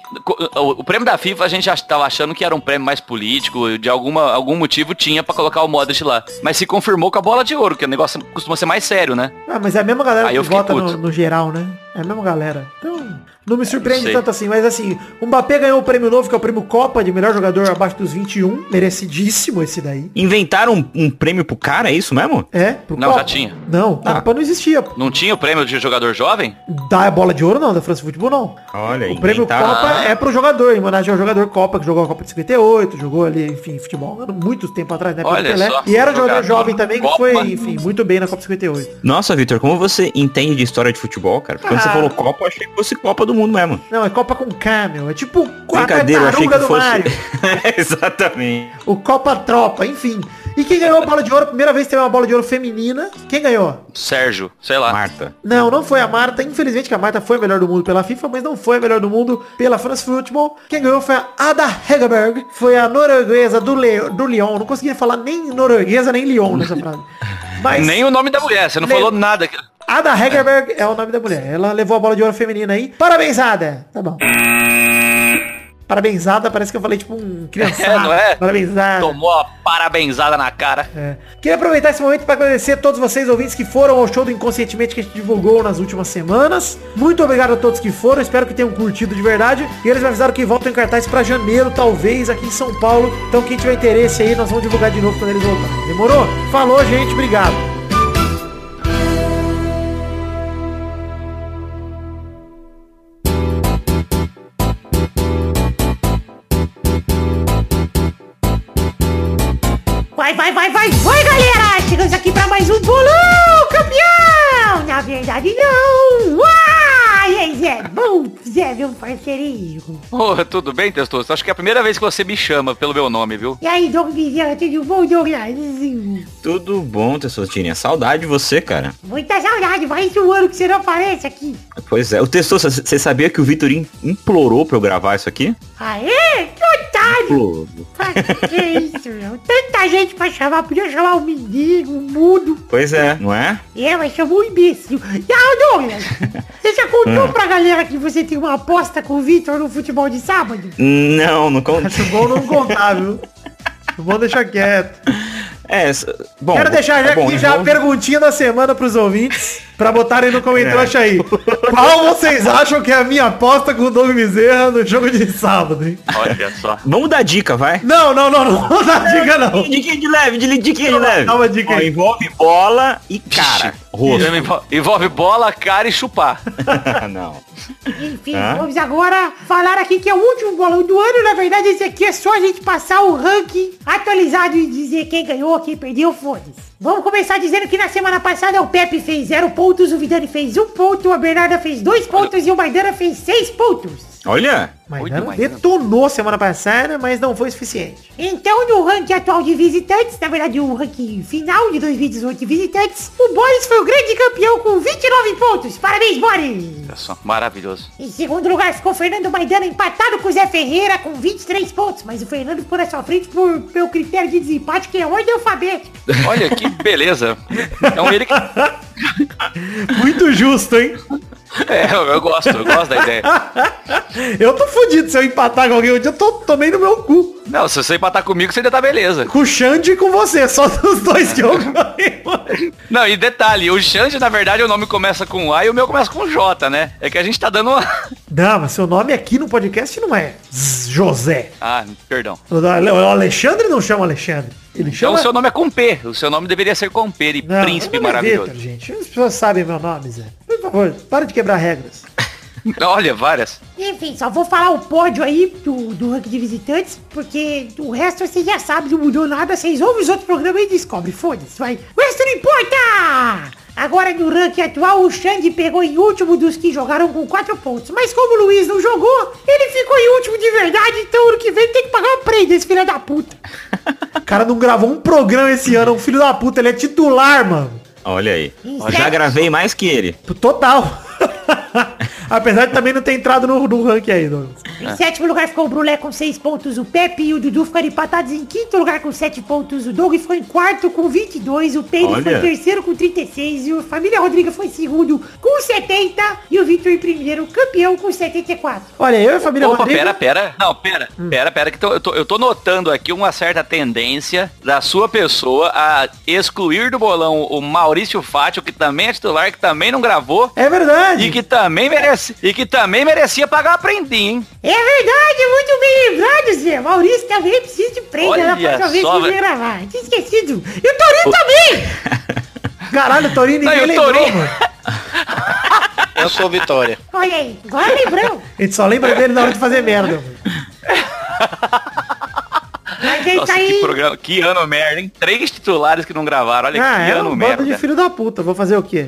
o, prêmio da FIFA a gente já tava achando que era um prêmio mais político, de alguma, algum motivo tinha pra colocar o Modric lá. Mas se confirmou com a bola de ouro, que o negócio costuma ser mais sério, né? Ah, mas é a mesma galera Aí que vota no, no geral, né? É a mesma galera. Então, não me surpreende sei. tanto assim. Mas assim, o Mbappé ganhou o prêmio novo, que é o prêmio Copa de melhor jogador abaixo dos 21. Merecidíssimo esse daí. Inventaram um, um prêmio pro cara, é isso mesmo? É, pro Não, Copa. já tinha. Não, a Ah. Copa não existia. pô. Não tinha o prêmio de jogador jovem? Da é bola de ouro não, da France Football não. Olha, O prêmio inventaram. Copa é pro jogador, em homenagem ao jogador Copa, que jogou a Copa de 58, jogou ali, enfim, futebol, muito tempo atrás, né? Olha Pelé. só, E era um jogador jovem também, que Copa. foi, enfim, muito bem na Copa de 58. Nossa, Vitor, como você entende de história de futebol, cara? Quando você Ah. falou Copa, eu achei que fosse Copa do Mundo mesmo. Não, é Copa com K, meu. É tipo a Brincadeira, eu achei que do fosse. Mario. <laughs> Exatamente. O Copa Tropa, enfim. E quem ganhou a bola de ouro, primeira vez que teve uma bola de ouro feminina, quem ganhou? Sérgio, sei lá. Marta. Não, não foi a Marta. Infelizmente que a Marta foi a melhor do mundo pela FIFA, mas não foi a melhor do mundo pela France Football. Quem ganhou foi a Ada Hegerberg. Foi a norueguesa do, Le do Lyon. Não conseguia falar nem norueguesa nem Lyon nessa frase. <laughs> Mas Nem o nome da mulher, você não Le- falou nada. Ada Hegerberg é o nome da mulher. Ela levou a bola de ouro feminina aí. Parabéns, Ada. Tá bom. Parabénsada, parece que eu falei tipo um criançado. É, <laughs> não é? Parabénsada. Tomou a parabenzada na cara. É. Queria aproveitar esse momento para agradecer a todos vocês ouvintes que foram ao show do Inconscientemente que a gente divulgou nas últimas semanas. Muito obrigado a todos que foram, espero que tenham curtido de verdade. E eles me avisaram que voltam em cartaz para janeiro, talvez, aqui em São Paulo. Então quem tiver interesse aí, nós vamos divulgar de novo quando eles voltarem. Demorou? Falou, gente, obrigado. Vai, vai, vai, vai, vai, galera! Chegamos aqui pra mais um bolão, campeão! Na verdade, não! Uai, Zé, bom, Zé, meu parceirinho. Ô, tudo bem, Testoso? Acho que é a primeira vez que você me chama pelo meu nome, viu? E aí, Dom Bezerra, tudo bom, Douglas? Tudo bom, Tessotinha? Saudade de você, cara. Muita saudade, mais um ano que você não aparece aqui. Pois é. O Tessoso, você sabia que o Vitorin implorou pra eu gravar isso aqui? Aê, que otário! Implorou. Ah, que isso, meu? Tanta gente pra chamar, podia chamar o mendigo, o mudo. Pois é, não é? É, mas chamou um imbecil. E aí, Douglas, você já contou pra galera que você tem uma aposta com o Victor no futebol de sábado? Não, não conta. Acho bom não contar, viu? Vamos deixar quieto. É, bom. Quero deixar já tá bom, aqui já a perguntinha da semana pros ouvintes, pra botarem no comentário É. aí. Qual vocês acham que é a minha aposta com o Doug Bezerra no jogo de sábado, hein? Olha só. Vamos dar dica, vai? Não, não, não, não, não dá dica não. Diquinha de leve, de diquinha de Dá leve. uma dica Ó, aí. envolve bola e cara. Rosto. Envolve- Envolve bola, cara e chupar. <laughs> não. Enfim, Hã? vamos agora falar aqui que é o último bolão do ano. Na verdade, esse aqui é só a gente passar o ranking atualizado e dizer quem ganhou, quem perdeu, foda-se. Vamos começar dizendo que na semana passada o Pepe fez 0 pontos, o Vidani fez 1 um ponto, a Bernarda fez 2 pontos e o Maidana fez 6 pontos. Olha, Maidana Muito Maidana. detonou semana passada, mas não foi suficiente. Então, no ranking atual de visitantes, na verdade, o ranking final de 2018 de visitantes, o Boris foi o grande campeão com 29 pontos. Parabéns, Boris! Olha só, maravilhoso. Em segundo lugar ficou Fernando Maidana empatado com o Zé Ferreira com 23 pontos, mas o Fernando ficou na sua frente por, pelo critério de desempate, que é ordem alfabética. Olha que beleza. Então ele que... <laughs> Muito justo, hein? <laughs> É, eu, eu gosto, eu gosto da ideia. <laughs> Eu tô fudido se eu empatar com alguém hoje, eu tô, tomei no meu cu. Não, se você empatar comigo, você ainda tá beleza. Com o Xande e com você, só <laughs> dos dois que eu. Não, e detalhe, o Xande, na verdade, o nome começa com A e o meu começa com J, né? É que a gente tá dando uma... Não, mas seu nome aqui no podcast não é José. Ah, perdão. O Alexandre não chama Alexandre. Ele Então chama... o seu nome é com P. O seu nome deveria ser com P, de Não, príncipe maravilhoso. Gente. As pessoas sabem meu nome, Zé. Por favor, para de quebrar regras. <laughs> Olha, várias. Enfim, só vou falar o pódio aí do, do ranking de visitantes, porque o resto você já sabe, não mudou nada. Vocês ouvem os outros programas e descobrem. Foda-se, vai. O resto não importa! Agora no ranking atual, o Xande pegou em último dos que jogaram com 4 pontos. Mas como o Luiz não jogou, ele ficou em último de verdade, então ano que vem tem que pagar uma prenda, esse filho da puta. <laughs> O cara não gravou um programa esse ano, um filho da puta, ele é titular, mano. Olha aí. Já gravei mais que ele. Total. <laughs> Apesar de também não ter entrado no, no ranking aí, Douglas. Em sétimo lugar ficou o Brulé com 6 pontos, o Pepe e o Dudu ficaram empatados em quinto lugar com 7 pontos, o Doug ficou em quarto com 22, o Pedro foi em Olha. terceiro com 36 e o Família Rodriga foi em segundo com 70 e o Vitor em primeiro, campeão com 74. Olha, eu e a família Opa, Rodrigo... pera, pera. Não, pera. Pera, pera, que tô- eu, tô, eu tô notando aqui uma certa tendência da sua pessoa a excluir do bolão o Maurício Fátio, que também é titular, que também não gravou. É verdade. E que também merece, e que também merecia pagar uma prendinha, hein? É verdade, muito bem lembrado, Zé. Maurício também precisa de prenda Olha na próxima vez que gravar. Tinha esquecido. E o Torinho também! <laughs> Caralho, o Torinho Não, ninguém o lembrou, Torinho? mano. Eu sou Vitória. Olha aí, agora lembrou. <laughs> A gente só lembra dele na hora de fazer merda, Nossa, que aí. programa, que ano merda, hein? Três titulares que não gravaram, olha Ah, que é ano um merda. bando de filho da puta. Vou fazer o quê?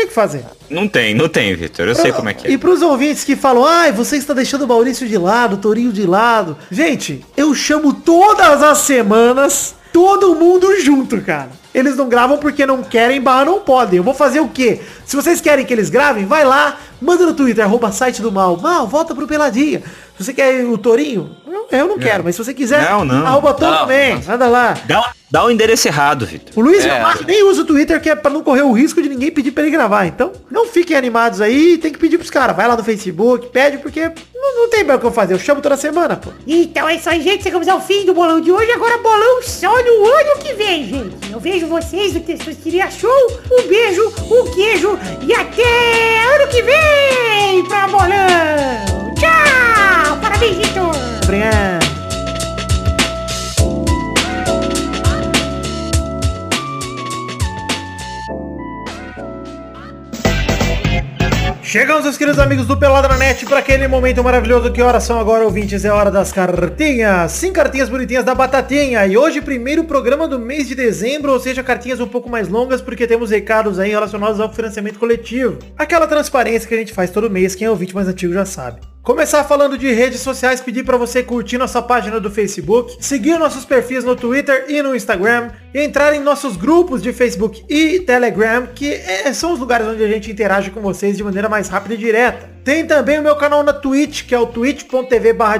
Tem que fazer. Não tem, não tem, Vitor. Eu sei como é que E é. pros ouvintes que falam, ai, você está deixando o Maurício de lado, o Torinho de lado. Gente, eu chamo todas as semanas todo mundo junto, cara. Eles não gravam porque não querem, barra não podem. Eu vou fazer o quê? Se vocês querem que eles gravem, vai lá, manda no Twitter, arroba site do mal. Mal, volta pro Peladinha. Se você quer o Torinho, eu- não quero, mas se você quiser, Não, não. arroba Tom também. não. Manda lá. Dá, dá o endereço errado, Vitor. O Luiz É. Nem usa o Twitter, que é pra não correr o risco de ninguém pedir pra ele gravar. Então, não fiquem animados aí, tem que pedir pros caras. Vai lá no Facebook, pede, porque não, não tem mais o que eu fazer. Eu chamo toda semana, pô. Então é isso aí, gente. Chegamos ao fim do bolão de hoje. Agora bolão só no ano que vem, gente. Eu vejo vocês no Testosteria Show. Um beijo, um queijo e até ano que vem pra bolão. Tchau! Parabéns, Vitor! Obrigado. Chegamos, meus queridos amigos do Peladranet, para aquele momento maravilhoso. Que horas são agora, ouvintes? É hora das cartinhas. Sim, cartinhas bonitinhas da Batatinha. E hoje, primeiro programa do mês de dezembro, ou seja, cartinhas um pouco mais longas, porque temos recados aí relacionados ao financiamento coletivo. Aquela transparência que a gente faz todo mês, quem é ouvinte mais antigo já sabe. Começar falando de redes sociais, pedir para você curtir nossa página do Facebook, seguir nossos perfis no Twitter e no Instagram, e entrar em nossos grupos de Facebook e Telegram, que é- são os lugares onde a gente interage com vocês de maneira mais rápida e direta. Tem também o meu canal na Twitch, que é o twitch.tv barra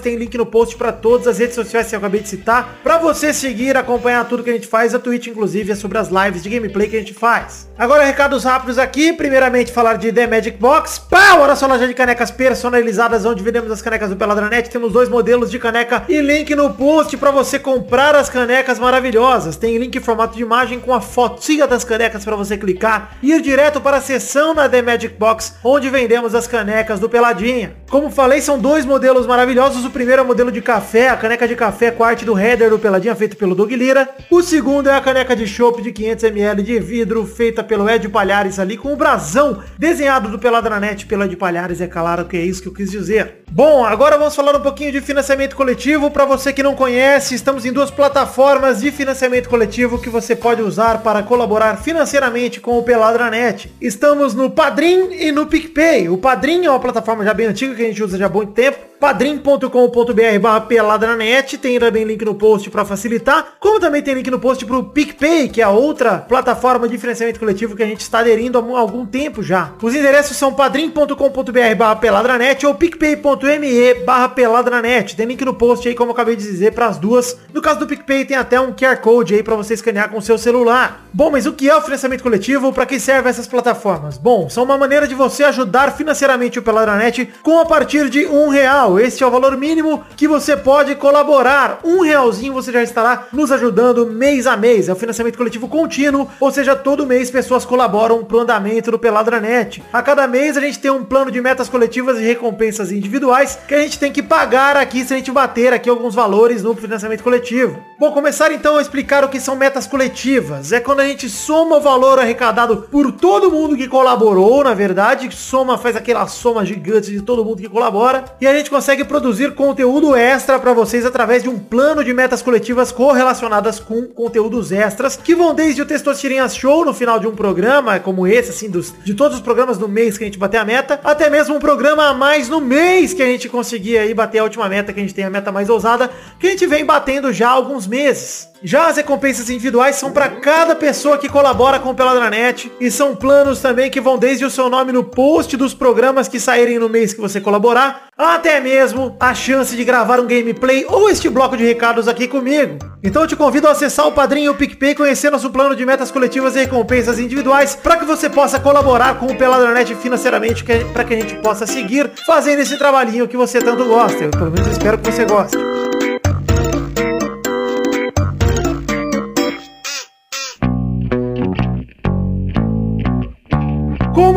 tem link no post para todas as redes sociais que eu acabei de citar, para você seguir, acompanhar tudo que a gente faz, a Twitch inclusive é sobre as lives de gameplay que a gente faz. Agora recados rápidos aqui, primeiramente falar de The Magic Box, pau, olha só loja de canecas personalizadas, onde vendemos as canecas do Peladranet, temos dois modelos de caneca e link no post para você comprar as canecas maravilhosas, tem link em formato de imagem com a fotinha das canecas para você clicar ir direto para a seção na The Magic Box, onde vendemos temos as canecas do Peladinha. Como falei, são dois modelos maravilhosos. O primeiro é o modelo de café, a caneca de café com a arte do header do Peladinha, feito pelo Doug Lira. O segundo é a caneca de chopp de 500ml de vidro, feita pelo Ed Palhares ali, com o brasão desenhado do Peladranet pelo Ed Palhares. É claro que é isso que eu quis dizer. Bom, agora vamos falar um pouquinho de financiamento coletivo. Para você que não conhece, estamos em duas plataformas de financiamento coletivo que você pode usar para colaborar financeiramente com o Peladranet. Estamos no Padrim e no PicPay. O Padrim é uma plataforma já bem antiga que a gente usa já há muito tempo padrim.com.br barra peladranet, tem também link no post para facilitar, como também tem link no post pro PicPay, que é a outra plataforma de financiamento coletivo que a gente está aderindo há algum tempo já. Os endereços são padrim.com.br barra peladranet ou picpay.me barra peladranet. Tem link no post aí, como eu acabei de dizer, para as duas. No caso do PicPay tem até um QR Code aí para você escanear com o seu celular. Bom, mas o que é o financiamento coletivo? Para que servem essas plataformas? Bom, são uma maneira de você ajudar financeiramente o Peladranet com a partir de um real real. Este é o valor mínimo que você pode colaborar. Um realzinho você já estará nos ajudando mês a mês. É o financiamento coletivo contínuo, ou seja, todo mês pessoas colaboram pro andamento do Peladranet. A cada mês a gente tem um plano de metas coletivas e recompensas individuais que a gente tem que pagar aqui se a gente bater aqui alguns valores no financiamento coletivo. Vou começar então a explicar o que são metas coletivas. É quando a gente soma o valor arrecadado por todo mundo que colaborou, na verdade, soma, faz aquela soma gigante de todo mundo que colabora, e a gente consegue produzir conteúdo extra para vocês através de um plano de metas coletivas correlacionadas com conteúdos extras, que vão desde o Testosterinha Show no final de um programa, como esse, assim, dos, de todos os programas do mês que a gente bater a meta, até mesmo um programa a mais no mês que a gente conseguir aí bater a última meta, que a gente tem a meta mais ousada, que a gente vem batendo já há alguns meses. Já as recompensas individuais são para cada pessoa que colabora com o Peladranet e são planos também que vão desde o seu nome no post dos programas que saírem no mês que você colaborar, até mesmo a chance de gravar um gameplay ou este bloco de recados aqui comigo. Então eu te convido a acessar o Padrinho e o PicPay, conhecer nosso plano de metas coletivas e recompensas individuais, para que você possa colaborar com o Peladranet financeiramente, para que a gente possa seguir fazendo esse trabalhinho que você tanto gosta. Eu pelo menos espero que você goste.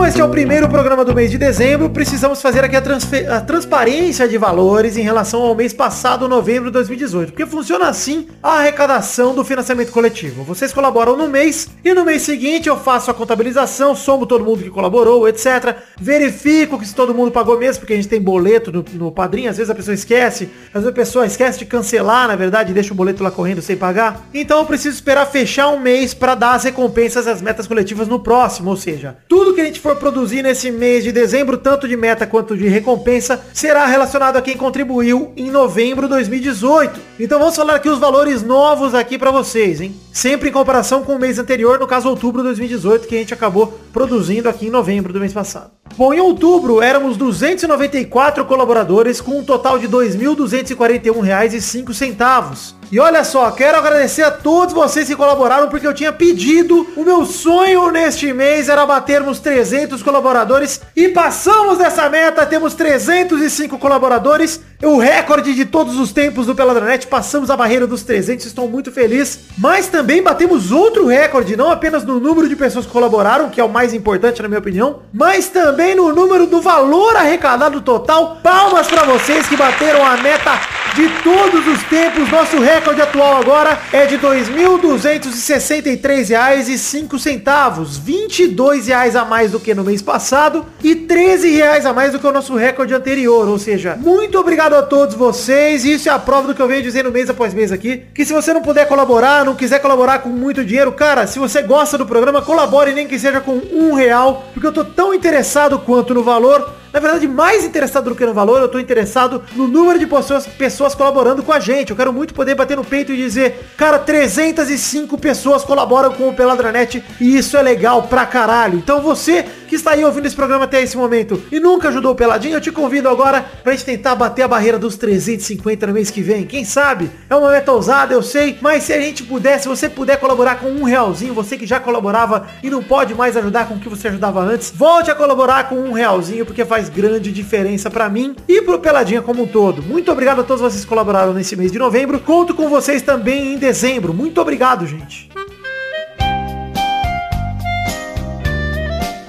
Como este é o primeiro programa do mês de dezembro, precisamos fazer aqui a, a, transparência de valores em relação ao mês passado, novembro de 2018. Porque funciona assim a arrecadação do financiamento coletivo. Vocês colaboram no mês e no mês seguinte eu faço a contabilização, somo todo mundo que colaborou, etc. Verifico que se todo mundo pagou mesmo, porque a gente tem boleto no, no padrinho, às vezes a pessoa esquece, às vezes a pessoa esquece de cancelar, na verdade, deixa o boleto lá correndo sem pagar. Então eu preciso esperar fechar um mês para dar as recompensas as metas coletivas no próximo, ou seja, tudo que a gente for produzir nesse mês de dezembro, tanto de meta quanto de recompensa, será relacionado a quem contribuiu em novembro de 2018. Então vamos falar aqui os valores novos aqui para vocês, hein? Sempre em comparação com o mês anterior, no caso outubro de 2018, que a gente acabou produzindo aqui em novembro do mês passado. Bom, em outubro éramos 294 colaboradores com um total de R$ 2.241,05. E olha só, quero agradecer a todos vocês que colaboraram porque eu tinha pedido, o meu sonho neste mês era batermos 300 colaboradores e passamos dessa meta, temos 305 colaboradores, o recorde de todos os tempos do Peladranet, passamos a barreira dos 300, estou muito feliz, mas também batemos outro recorde, não apenas no número de pessoas que colaboraram, que é o mais importante na minha opinião, mas também no número do valor arrecadado total. Palmas para vocês que bateram a meta de todos os tempos, nosso recorde atual agora é de R$ 2.263,05, 22 reais a mais do que no mês passado e 13 reais a mais do que o nosso recorde anterior, ou seja, muito obrigado a todos vocês, isso é a prova do que eu venho dizendo mês após mês aqui, que se você não puder colaborar, não quiser colaborar com muito dinheiro, cara, se você gosta do programa, colabore nem que seja com um real, porque eu tô tão interessado quanto no valor, na verdade, mais interessado do que no valor, eu tô interessado no número de pessoas, pessoas colaborando com a gente. Eu quero muito poder bater no peito e dizer, cara, 305 pessoas colaboram com o Peladranet e isso é legal pra caralho. Então você que está aí ouvindo esse programa até esse momento e nunca ajudou o Peladinho, eu te convido agora pra gente tentar bater a barreira dos 350 no mês que vem. Quem sabe? É uma meta ousada, eu sei, mas se a gente puder, se você puder colaborar com um realzinho, você que já colaborava e não pode mais ajudar com o que você ajudava antes, volte a colaborar com um realzinho, porque faz grande diferença para mim e pro Peladinha como um todo. Muito obrigado a todos vocês que colaboraram nesse mês de novembro. Conto com vocês também em dezembro. Muito obrigado, gente.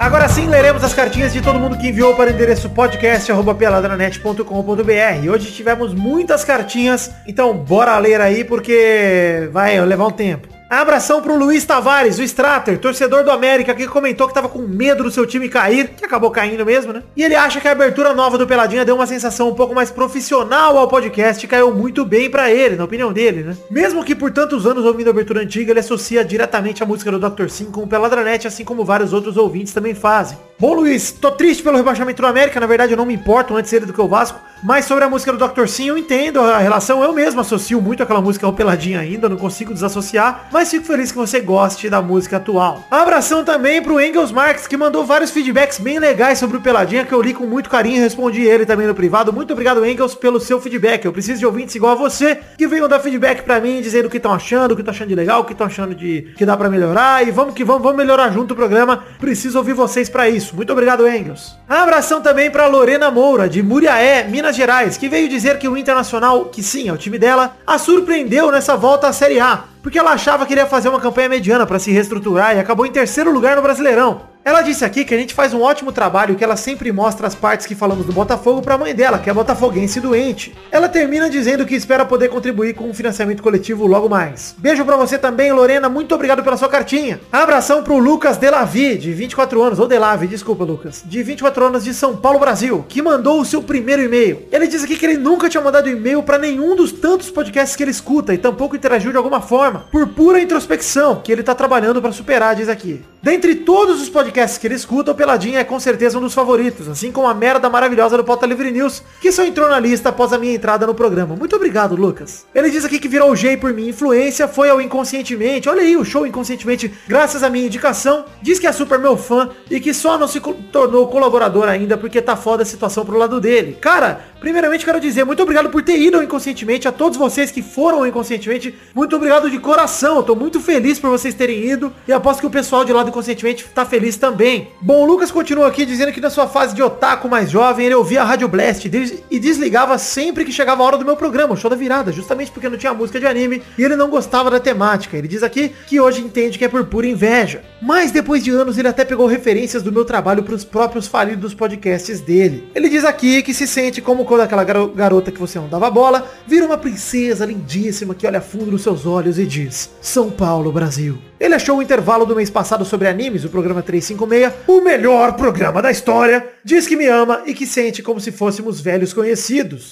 Agora sim, leremos as cartinhas de todo mundo que enviou para o endereço podcast.peladranet.com.br. Hoje tivemos muitas cartinhas, então bora ler aí porque vai levar um tempo. Abração pro Luiz Tavares, o Strater, torcedor do América, que comentou que tava com medo do seu time cair, que acabou caindo mesmo, né? E ele acha que a abertura nova do Peladinha deu uma sensação um pouco mais profissional ao podcast e caiu muito bem pra ele, na opinião dele, né? Mesmo que por tantos anos ouvindo a abertura antiga, ele associa diretamente a música do Dr. Sim com o Peladranet, assim como vários outros ouvintes também fazem. Bom, Luiz, tô triste pelo rebaixamento do América, na verdade eu não me importo antes ele do que o Vasco, mas sobre a música do Dr. Sim eu entendo a relação, eu mesmo associo muito aquela música ao Peladinha ainda, não consigo desassociar, mas fico feliz que você goste da música atual. Abração também pro Engels Marx, que mandou vários feedbacks bem legais sobre o Peladinha, que eu li com muito carinho e respondi ele também no privado. Muito obrigado, Engels, pelo seu feedback. Eu preciso de ouvintes igual a você, que venham dar feedback pra mim, dizendo o que estão achando, o que estão achando de legal, o que estão achando de que dá pra melhorar, e vamos que vamos, vamos melhorar junto o programa. Preciso ouvir vocês pra isso. Muito obrigado, Engels. Abração também pra Lorena Moura, de Muriaé, Minas Gerais, que veio dizer que o Internacional, que sim, é o time dela, a surpreendeu nessa volta à Série A porque ela achava que iria fazer uma campanha mediana para se reestruturar e acabou em terceiro lugar no Brasileirão. Ela disse aqui que a gente faz um ótimo trabalho que ela sempre mostra as partes que falamos do Botafogo para a mãe dela, que é botafoguense doente. Ela termina dizendo que espera poder contribuir com o financiamento coletivo logo mais. Beijo para você também, Lorena, muito obrigado pela sua cartinha. Abração pro Lucas Delavi, de 24 anos, ou Delavi, desculpa Lucas, de 24 anos de São Paulo, Brasil, que mandou o seu primeiro e-mail. Ele diz aqui que ele nunca tinha mandado e-mail para nenhum dos tantos podcasts que ele escuta e tampouco interagiu de alguma forma, por pura introspecção que ele tá trabalhando para superar, diz aqui. Dentre todos os podcasts que ele escuta, o Peladinha é com certeza um dos favoritos, assim como a merda maravilhosa do Pauta Livre News, que só entrou na lista após a minha entrada no programa. Muito obrigado, Lucas. Ele diz aqui que virou o G por minha influência, foi ao Inconscientemente, olha aí o show Inconscientemente, graças à minha indicação, diz que é super meu fã e que só não se tornou colaborador ainda porque tá foda a situação pro lado dele. Cara, primeiramente quero dizer muito obrigado por ter ido ao Inconscientemente, a todos vocês que foram ao Inconscientemente, muito obrigado de coração, eu tô muito feliz por vocês terem ido e aposto que o pessoal de lá do Inconscientemente tá feliz também. Bom, o Lucas continua aqui dizendo que na sua fase de otaku mais jovem, ele ouvia a Rádio Blast e desligava sempre que chegava a hora do meu programa, o show da virada, justamente porque não tinha música de anime e ele não gostava da temática. Ele diz aqui que hoje entende que é por pura inveja. Mas depois de anos ele até pegou referências do meu trabalho para os próprios falidos podcasts dele. Ele diz aqui que se sente como quando aquela garo garota que você não dava bola vira uma princesa lindíssima que olha fundo nos seus olhos e São Paulo, Brasil. Ele achou o intervalo do mês passado sobre animes, o programa 356, o melhor programa da história. Diz que me ama e que sente como se fôssemos velhos conhecidos.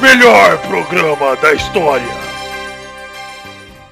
Melhor programa da história.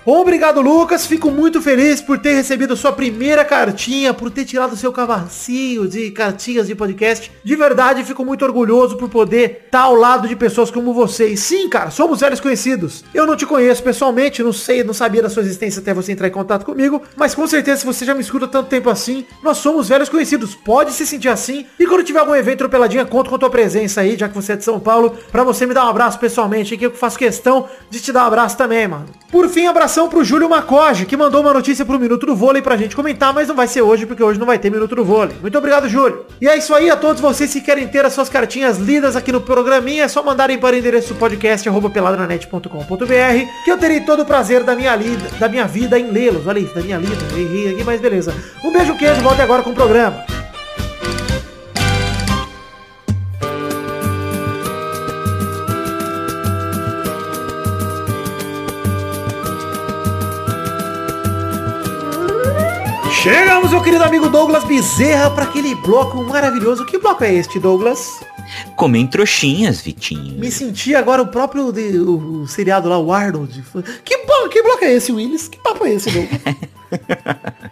Obrigado, Lucas. Fico muito feliz por ter recebido sua primeira cartinha, por ter tirado seu cavacinho de cartinhas de podcast. De verdade, fico muito orgulhoso por poder estar ao lado de pessoas como vocês. Sim, cara, somos velhos conhecidos. Eu não te conheço pessoalmente, não sei, não sabia da sua existência até você entrar em contato comigo, mas com certeza se você já me escuta tanto tempo assim, nós somos velhos conhecidos. Pode se sentir assim. E quando tiver algum evento peladinha, conto com a tua presença aí, já que você é de São Paulo, pra você me dar um abraço pessoalmente, que eu faço questão de te dar um abraço também, mano. Por fim, abraço abração pro Júlio Macoge, que mandou uma notícia pro Minuto do Vôlei pra gente comentar, mas não vai ser hoje, porque hoje não vai ter Minuto do Vôlei. Muito obrigado, Júlio. E é isso aí, a todos vocês que querem ter as suas cartinhas lidas aqui no programinha, é só mandarem para o endereço podcast peladranet.com.br, que eu terei todo o prazer da minha, lida, da minha vida em lê-los. Olha isso, da minha lida, errei aqui, mas beleza. Um beijo, queijo, volte agora com o programa. Chegamos, meu querido amigo Douglas Bezerra, para aquele bloco maravilhoso. Que bloco é este, Douglas? Comem trouxinhas, Vitinho. Me senti agora o próprio de, o, o seriado lá, o Arnold. Que, que bloco é esse, Willis? Que papo é esse, Douglas?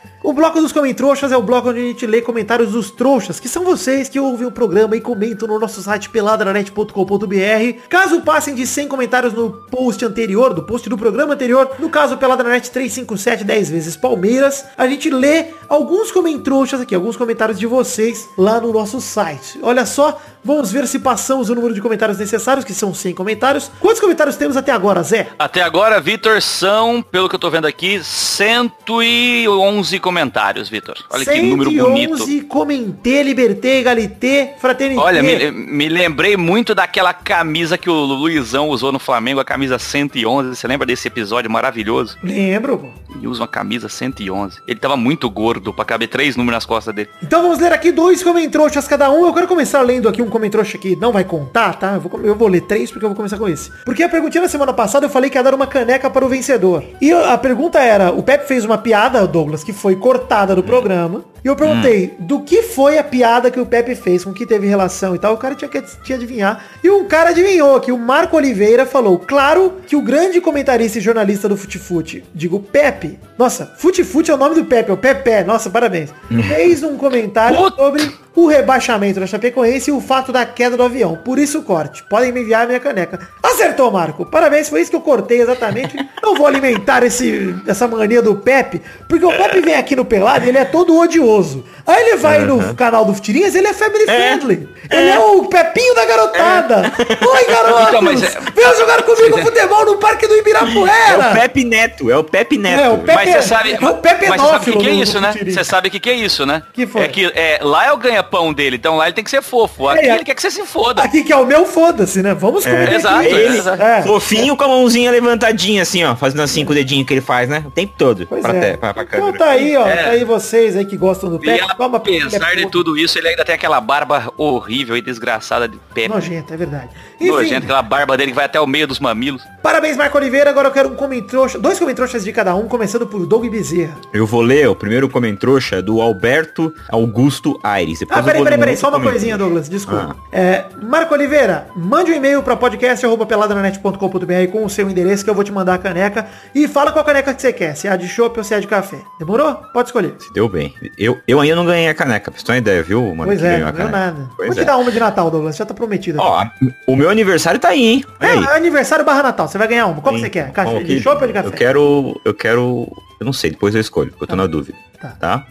<laughs> O bloco dos Comentroxas é o bloco onde a gente lê comentários dos trouxas, que são vocês que ouvem o programa e comentam no nosso site peladranet.com.br. Caso passem de 100 comentários no post anterior, do post do programa anterior, no caso Peladranet 357 10 vezes Palmeiras, a gente lê alguns comentroxas aqui, alguns comentários de vocês lá no nosso site. Olha só, vamos ver se passamos o número de comentários necessários, que são 100 comentários. Quantos comentários temos até agora, Zé? Até agora, Vitor, são, pelo que eu tô vendo aqui, 111 comentários Vitor. Olha que número bonito. comentei, libertei, egalité, fraternité. Olha, me, me, lembrei muito daquela camisa que o Luizão usou no Flamengo, a camisa 111. Você lembra desse episódio maravilhoso? Lembro. E usa uma camisa 111. Ele tava muito gordo pra caber três números nas costas dele. Então vamos ler aqui dois comentroxas cada um. Eu quero começar lendo aqui um comentroxa que não vai contar, tá? Eu vou, eu vou ler três porque eu vou começar com esse. Porque a perguntinha na semana passada eu falei que ia dar uma caneca para o vencedor. E a pergunta era, o Pepe fez uma piada, Douglas, que foi cortada do programa. E eu perguntei, do que foi a piada que o Pepe fez, com que teve relação e tal. O cara tinha que tinha adivinhar. E um cara adivinhou que o Marco Oliveira falou, claro que o grande comentarista e jornalista do Futifute, digo Pepe. Nossa, Futifute é o nome do Pepe, é o Pepe. Nossa, parabéns. Fez um comentário sobre o rebaixamento da Chapecoense e o fato da queda do avião. Por isso o corte. Podem me enviar a minha caneca. Acertou, Marco. Parabéns, foi isso que eu cortei exatamente. <laughs> Não vou alimentar esse, essa mania do Pepe, porque o Pepe vem aqui no Pelado e ele é todo odioso. Aí ele vai no canal do Futirinhas, ele é family friendly. Ele é o Pepinho da garotada. Oi, garotos! Então, mas é- Venham jogar comigo futebol no Parque do É Ibirapuera. o Pepe Neto, é o Pepe Neto. É, o Pepe- Mas você sabe, é o Pepe mas você sabe o que, que é isso, né? Você sabe o que, que é isso, né? Que foi? É que é, lá é o ganha-pão dele, então lá ele tem que ser fofo. Aqui É, ele quer que você se foda. Aqui que é o meu, foda-se, né? Vamos comer exato, aqui. ele- exato. É. Fofinho com a mãozinha levantadinha, assim, ó. Fazendo assim com o dedinho que ele faz, né? O tempo todo. Pois pra, é. te- pra, pra então câmera. tá aí, ó. É. Tá aí vocês aí que gostam do E. Toma apesar de tudo isso, ele ainda tem aquela barba horrível e desgraçada de Pepe. Nojento, é verdade. Enfim, Nojento, aquela barba dele que vai até o meio dos mamilos. parabéns, Marco Oliveira. Agora eu quero um comentroxa, dois comentroxas de cada um, começando por Doug Bezerra. Eu vou ler o primeiro comentrouxa do Alberto Augusto Aires. Ah, peraí, peraí, peraí, outro só uma comentário. coisinha, Douglas, desculpa. Ah. É, Marco Oliveira, mande um e-mail pra podcast.peladranet.com.br com o seu endereço que eu vou te mandar a caneca e fala qual caneca que você quer, se é a de chopp ou se é a de café. Demorou? Pode escolher. Se deu bem. Eu, eu ainda não ganhei a caneca, pra você ter uma ideia, viu, mano? pois que é, ganhou não caneca. nada. Pois vou te é. dar uma de Natal, Douglas, já tá prometido. Ó, o meu aniversário tá aí, hein? é, aí. aniversário barra Natal, você vai ganhar uma. Qual que Sim. você quer? Bom, de que- chopp ou de café? Eu quero. Eu quero. Eu não sei, depois eu escolho, porque eu tô na dúvida. Tá. Tá.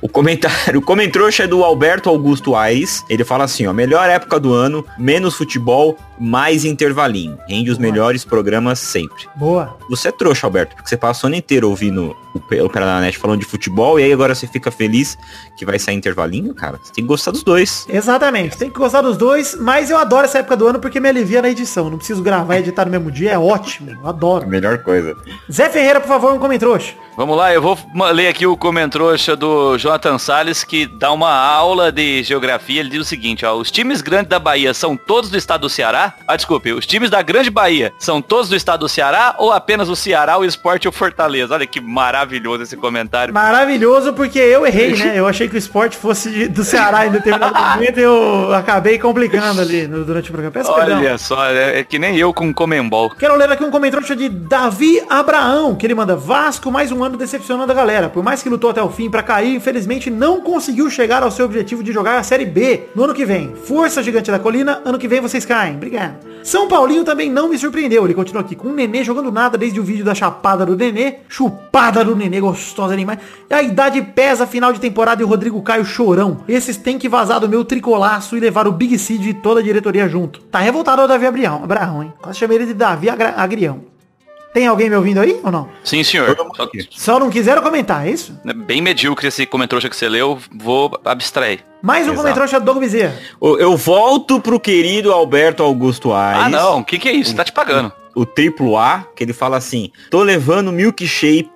O comentário, <laughs> o comentrouxa é do Alberto Augusto Aires. Ele fala assim, ó, melhor época do ano, menos futebol, mais intervalinho. Rende os melhores programas sempre. Boa. Você é trouxa, Alberto, porque você passa o ano inteiro ouvindo o, o Peladanet falando de futebol e aí agora você fica feliz que vai sair intervalinho, cara. Você tem que gostar dos dois. Exatamente, tem que gostar dos dois, mas eu adoro essa época do ano porque me alivia na edição. Não preciso gravar e editar no mesmo dia, é ótimo, eu adoro. Melhor coisa. Zé Ferreira, por favor, um comentrouxa. Vamos lá, eu vou ler aqui o comentrouxa do Jonathan Salles, que dá uma aula de geografia. Ele diz o seguinte, ó, os times grandes da Bahia são todos do estado do Ceará? Ah, desculpe, os times da Grande Bahia são todos do estado do Ceará ou apenas o Ceará, o Esporte e o Fortaleza? Olha que maravilhoso esse comentário. Maravilhoso porque eu errei, né? Eu achei que o esporte fosse do Ceará em determinado <laughs> momento e eu acabei complicando ali durante o programa. Peço perdão. Olha só, é, é que nem eu com Comembol. Quero ler aqui um comentário de Davi Abraão, que ele manda Vasco mais um ano decepcionando a galera. Por mais que lutou até o fim pra cair, infelizmente não conseguiu chegar ao seu objetivo de jogar a Série B no ano que vem. Força gigante da colina, ano que vem vocês caem. Obrigado. São Paulinho também não me surpreendeu. Ele continua aqui com o Nenê jogando nada desde o vídeo da chapada do Nenê. Chupada do Nenê, gostosa demais. A idade pesa, final de temporada e o Rodrigo Caio chorão. Esses têm que vazar do meu tricolaço e levar o Big Cid e toda a diretoria junto. Tá revoltado o Davi Abraão, Abraão hein? Quase chamei ele de Davi Agrião. Tem alguém me ouvindo aí ou não? Sim, senhor. Só-. Só não quiseram comentar, é isso? é bem medíocre esse comentrouxa que você leu, vou abstrair. Mais um comentário do Doug Bezerra. Eu eu volto pro querido Alberto Augusto Aires. Ah, não, o que que é isso? Tá te pagando. o triplo A, que ele fala assim, tô levando milkshake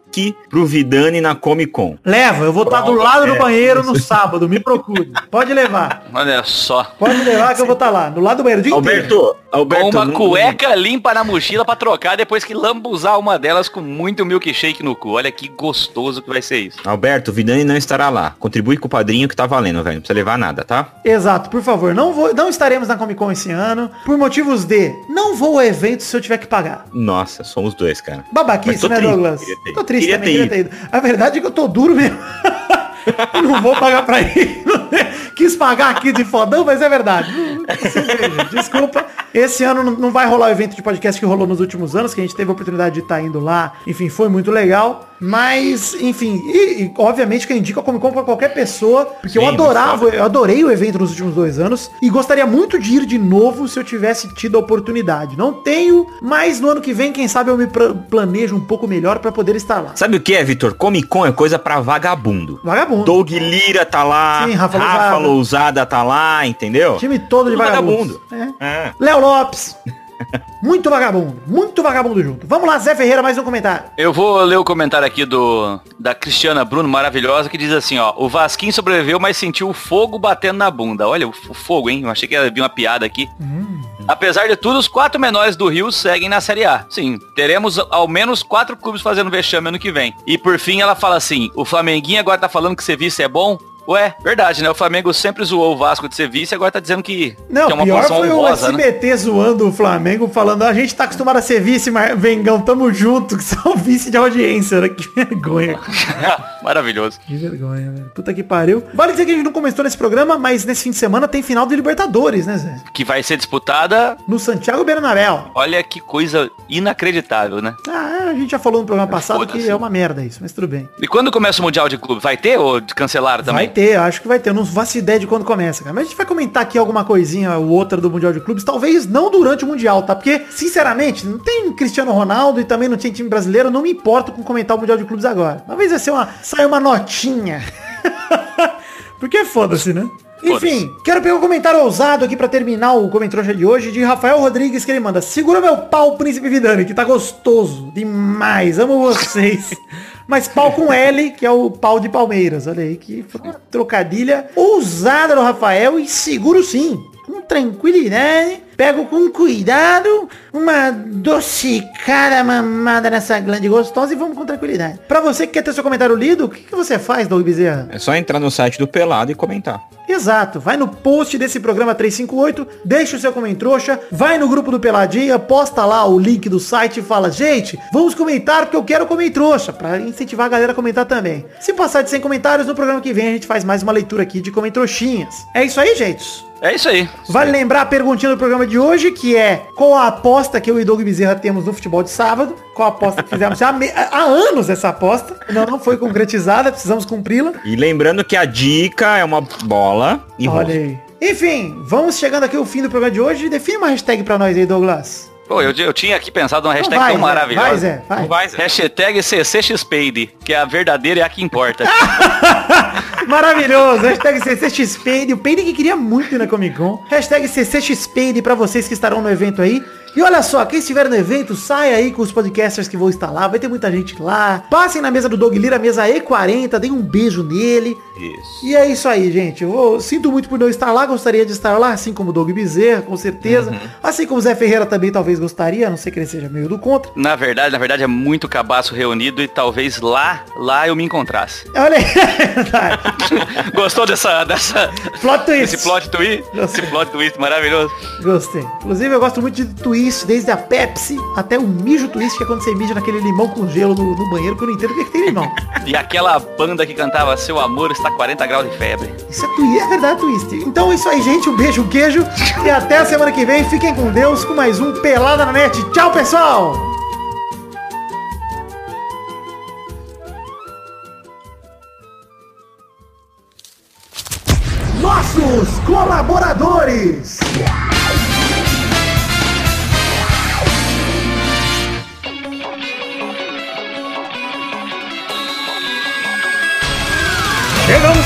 pro Vidani na Comic Con. Leva, eu vou estar do lado do banheiro no sábado, me procure. Pode levar. Olha só. Pode levar que eu vou estar lá, do lado do banheiro o dia inteiro. Alberto, Alberto. Com uma não- cueca limpa na mochila pra trocar depois que lambuzar uma delas com muito milkshake no cu. Olha que gostoso que vai ser isso. Alberto, Vidani não estará lá. Contribui com o padrinho que tá valendo, velho. Não precisa levar nada, tá? Exato, por favor, não vou, não estaremos na Comic Con esse ano, por motivos de não vou ao evento se eu tiver que pagar. Nossa, somos dois, cara. Babaquice, né, triste, Douglas? Tô triste Queria ter queria ter ido. A verdade é que eu tô duro mesmo. <laughs> não vou pagar pra ir. <laughs> Quis pagar aqui de fodão, mas é verdade. Desculpa. Esse ano não- não vai rolar o evento de podcast que rolou nos últimos anos, que a gente teve a oportunidade de estar indo lá. Enfim, foi muito legal. Mas, enfim, e, e, obviamente que eu indico a Comic Con pra qualquer pessoa, porque eu Sim, adorava, eu adorei o evento nos últimos dois anos e gostaria muito de ir de novo se eu tivesse tido a oportunidade. Não tenho, mas no ano que vem, quem sabe eu me planejo um pouco melhor pra poder estar lá. Sabe o que é, Vitor? Comic Con é coisa pra vagabundo. Vagabundo. Doug Lira tá lá, Sim, Rafa Rafa, Lousada. Lousada tá lá, entendeu? Time todo de Tudo vagabundo. vagabundo. É. É. Léo Lopes. Muito vagabundo, muito vagabundo junto. Vamos lá, Zé Ferreira, mais um comentário. Eu vou ler o comentário aqui do da Cristiana Bruno, maravilhosa, que diz assim, ó. O Vasquinho sobreviveu, mas sentiu o fogo batendo na bunda. Olha o, o fogo, hein? Eu achei que ia vir uma piada aqui. Apesar de tudo, os quatro menores do Rio seguem na Série A. Sim, teremos ao menos quatro clubes fazendo vexame ano que vem. E por fim ela fala assim, o Flamenguinho agora tá falando que ser vice é bom? Ué, verdade, né? O Flamengo sempre zoou o Vasco de ser vice, agora tá dizendo que, Não, que é uma pior posição foi honrosa, o né? SBT zoando o Flamengo, falando, a gente tá acostumado a ser vice, mas Vengão, tamo junto, que são <laughs> vice de audiência, né? Que vergonha. <laughs> Maravilhoso. Que vergonha, velho. Puta que pariu. Vale dizer que a gente não começou nesse programa, mas nesse fim de semana tem final de Libertadores, né, Zé? Que vai ser disputada, No Santiago Bernabéu. olha que coisa inacreditável, né? Ah, a gente já falou no programa passado que é uma merda isso, mas tudo bem. E quando começa o Mundial de Clube? Vai ter ou cancelaram também? Vai ter, acho que vai ter. Eu não faço ideia de quando começa, cara. Mas a gente vai comentar aqui alguma coisinha ou outra do Mundial de Clubes. Talvez não durante o Mundial, tá? Porque, sinceramente, não tem Cristiano Ronaldo e também não tem time brasileiro. Não me importo com comentar o Mundial de Clubes agora. Talvez vai ser uma. Saia uma notinha. <laughs> Porque foda-se, né? Enfim, quero pegar um comentário ousado aqui pra terminar o comentário de hoje de Rafael Rodrigues que ele manda Segura meu pau, Príncipe Vidani, que tá gostoso demais, amo vocês. <laughs> Mas pau com L, que é o pau de Palmeiras. Olha aí, que trocadilha ousada do Rafael e seguro sim. Com tranquilidade, pego com cuidado, uma docicada mamada nessa glande gostosa e vamos com tranquilidade. Pra você que quer ter seu comentário lido, o que, que você faz, Doug Bezerra? É só entrar no site do Pelado e comentar. Exato, vai no post desse programa 358, deixa o seu comentário, vai no grupo do Peladinha, posta lá o link do site e fala, gente, vamos comentar porque eu quero comentário, pra incentivar a galera a comentar também. Se passar de 100 comentários, no programa que vem a gente faz mais uma leitura aqui de comentroxinhas. É isso aí, gente. É isso aí. Vale lembrar a perguntinha do programa de hoje, que é qual a aposta que eu e Doug Bezerra temos no futebol de sábado? Qual a aposta que fizemos há, me- há anos essa aposta? Não, não foi concretizada, precisamos cumpri-la. E lembrando que a dica é uma bola e Olha aí. Enfim, vamos chegando aqui ao fim do programa de hoje. Define uma hashtag pra nós aí, Douglas. Pô, eu, eu tinha aqui pensado numa Então hashtag vai, tão Zé, maravilhosa. Vai, Zé, vai. Vai, Zé. Hashtag CCXPade, que é a verdadeira e a que importa. <laughs> Maravilhoso. Hashtag CCXPade. O Peide que queria muito ir na Comic Con. Hashtag CCXPade pra vocês que estarão no evento aí. E olha só, quem estiver no evento, sai aí com os podcasters que vão estar lá. Vai ter muita gente lá. Passem na mesa do Doug Lira, mesa E40. Deem um beijo nele. Isso. E é isso aí, gente. Eu vou- sinto muito por não estar lá, gostaria de estar lá, assim como o Doug Bezerra, com certeza. Assim como o Zé Ferreira também talvez gostaria, a não sei que ele seja meio do contra. na verdade, na verdade é muito cabaço reunido e talvez lá, lá eu me encontrasse. Olha aí, <laughs> é. Gostou dessa, dessa, Plot twist. desse plot twist? Esse plot twist maravilhoso. Gostei. Inclusive, eu gosto muito de twist, desde a Pepsi até o mijo twist, que é quando você mija naquele limão com gelo no, no banheiro, que eu não entendo o que, que tem limão. <laughs> E aquela banda que cantava Seu Amor está 40 graus de febre. Isso é twist, é verdade twist. Então é isso aí, gente. Um beijo, um queijo. <laughs> E até a semana que vem. Fiquem com Deus com mais um Pelada na Net. Tchau, pessoal! Nossos colaboradores!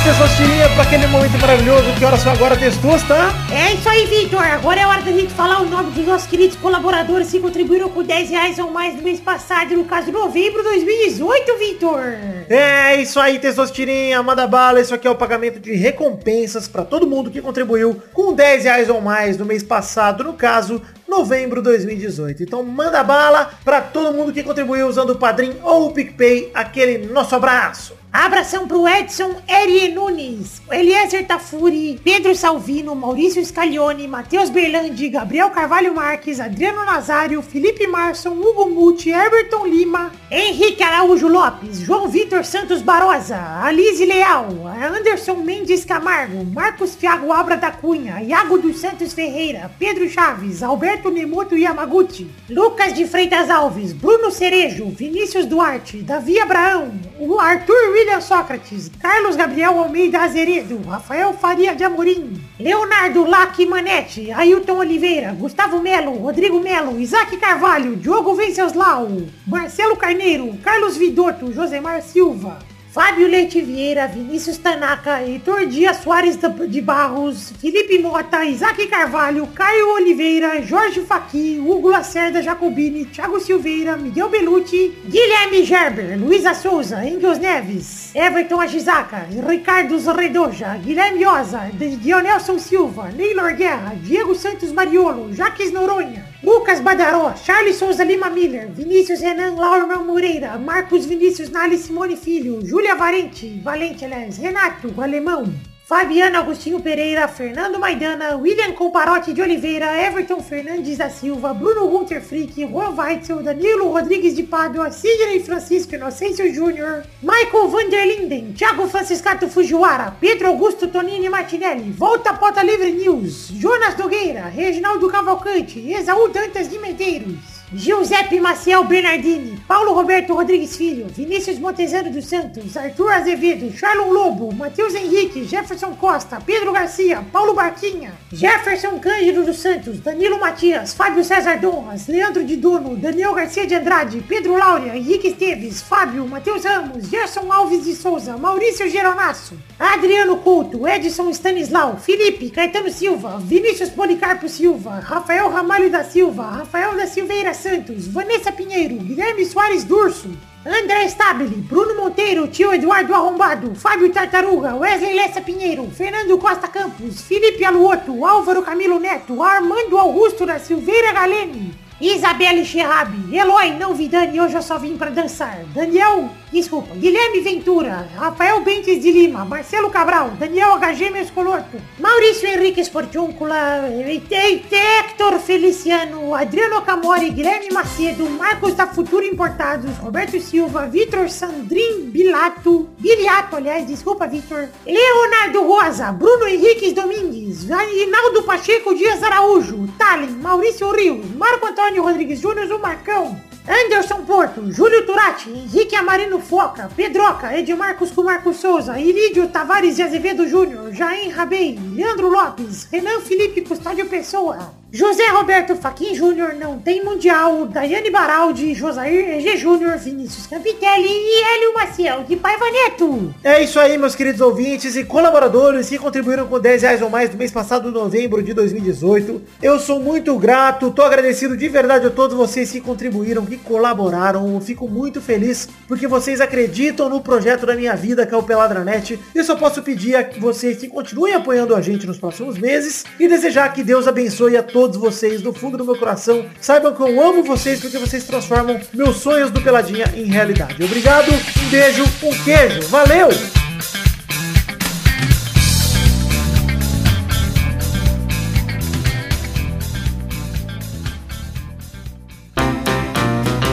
Chegamos, Testosterinha, para aquele momento maravilhoso. Que horas são agora, Testosta? É isso aí, Vitor. Agora é hora da gente falar o nome dos nossos queridos colaboradores que contribuíram com 10 reais ou mais no mês passado, no caso, novembro de 2018, Vitor. É isso aí, Testosterinha, manda bala. Isso aqui é o pagamento de recompensas para todo mundo que contribuiu com 10 reais ou mais no mês passado, no caso, novembro de 2018. Então manda bala para todo mundo que contribuiu usando o Padrim ou o PicPay, aquele nosso abraço. Abração pro Edson Eri Nunes, Eliezer Tafuri, Pedro Salvino, Maurício Scaglione, Matheus Berlandi, Gabriel Carvalho Marques, Adriano Nazário, Felipe Marson, Hugo Muti, Everton Lima, Henrique Araújo Lopes, João Vitor Santos Barosa, Alize Leal, Anderson Mendes Camargo, Marcos Thiago Abra da Cunha, Iago dos Santos Ferreira, Pedro Chaves, Alberto Nemoto Yamaguchi, Lucas de Freitas Alves, Bruno Cerejo, Vinícius Duarte, Davi Abraão, o Arthur William Sócrates, Carlos Gabriel Almeida Azeredo, Rafael Faria de Amorim, Leonardo Lac Manete, Ailton Oliveira, Gustavo Melo, Rodrigo Melo, Isaac Carvalho, Diogo Venceslau, Marcelo Carneiro, Carlos Vidotto, Josemar Silva, Fábio Leite Vieira, Vinícius Tanaka, Heitor Dias Soares de Barros, Felipe Mota, Isaac Carvalho, Caio Oliveira, Jorge Faqui, Hugo Lacerda Jacobini, Thiago Silveira, Miguel Belucci, Guilherme Gerber, Luísa Souza, Engels Neves, Everton Ajizaka, Ricardo Redoja, Guilherme Oza, Dionelson Silva, Neylor Guerra, Diego Santos Mariolo, Jaques Noronha, Lucas Badaró, Charles Souza Lima Miller, Vinícius Renan Laurman Moreira, Marcos Vinícius Nali Simone Filho, Júlia Valente, Valente, aliás, Renato, Alemão, Fabiano Agostinho Pereira, Fernando Maidana, William Comparotti de Oliveira, Everton Fernandes da Silva, Bruno Gunter Frick, Juan Weitzel, Danilo Rodrigues de Pádua, Sidney Francisco Inocêncio Júnior, Michael Van der Linden, Thiago Franciscato Fujiwara, Pedro Augusto Tonini Martinelli, Volta Pota Livre News, Jonas Nogueira, Reginaldo Cavalcante, Exaú Dantas de Medeiros, Giuseppe Maciel Bernardini, Paulo Roberto Rodrigues Filho, Vinícius Montezano dos Santos, Arthur Azevedo, Charlon Lobo, Matheus Henrique, Jefferson Costa, Pedro Garcia, Paulo Barquinha, Jefferson Cândido dos Santos, Danilo Matias, Fábio César Donras, Leandro de Dono, Daniel Garcia de Andrade, Pedro Laura, Henrique Esteves, Fábio, Matheus Ramos, Gerson Alves de Souza, Maurício Geronasso, Adriano Couto, Edson Stanislau, Felipe, Caetano Silva, Vinícius Policarpo Silva, Rafael Ramalho da Silva, Rafael da Silveira Santos, Vanessa Pinheiro, Guilherme Soares Durso, André Stabile, Bruno Monteiro, Tio Eduardo Arrombado, Fábio Tartaruga, Wesley Lessa Pinheiro, Fernando Costa Campos, Felipe Aluoto, Álvaro Camilo Neto, Armando Augusto da Silveira Galene, Isabelle Cherrabi, Eloy Não Vidani, hoje eu só vim pra dançar. Daniel, desculpa, Guilherme Ventura, Rafael Bentes de Lima, Marcelo Cabral, Daniel HG Mescoloto, Maurício Henrique Esportiúncula, Hector Feliciano, Adriano Camori, Guilherme Macedo, Marcos da Futuro Importados, Roberto Silva, Vitor Sandrin Bilato, Biliato, aliás, desculpa, Vitor, Leonardo Rosa, Bruno Henriques Domingues, Rinaldo Pacheco Dias Araújo, Tallin, Maurício Rios, Marco Antônio Rodrigues Júnior, o Marcão, Anderson Porto, Júlio Turati, Henrique Amarino Foca, Pedroca, Edmarcos com Marcos Souza, Irídio Tavares de Azevedo Júnior, Jair Rabei, Leandro Lopes, Renan Felipe Custódio Pessoa, José Roberto Faquin Júnior, Não Tem Mundial, Daiane Baraldi, Josair EG Júnior, Vinícius Campitelli e Hélio Maciel de Paiva Neto. É isso aí, meus queridos ouvintes e colaboradores que contribuíram com 10 reais ou mais no mês passado, novembro de 2018. Eu sou muito grato, tô agradecido de verdade a todos vocês que contribuíram, que colaboraram. Eu fico muito feliz porque vocês acreditam no projeto da minha vida, que é o Peladranet. Eu só posso pedir a vocês que continuem apoiando a gente nos próximos meses e desejar que Deus abençoe a todos vocês do fundo do meu coração. Saibam que eu amo vocês porque vocês transformam meus sonhos do Peladinha em realidade. Obrigado, um beijo, um queijo. Valeu!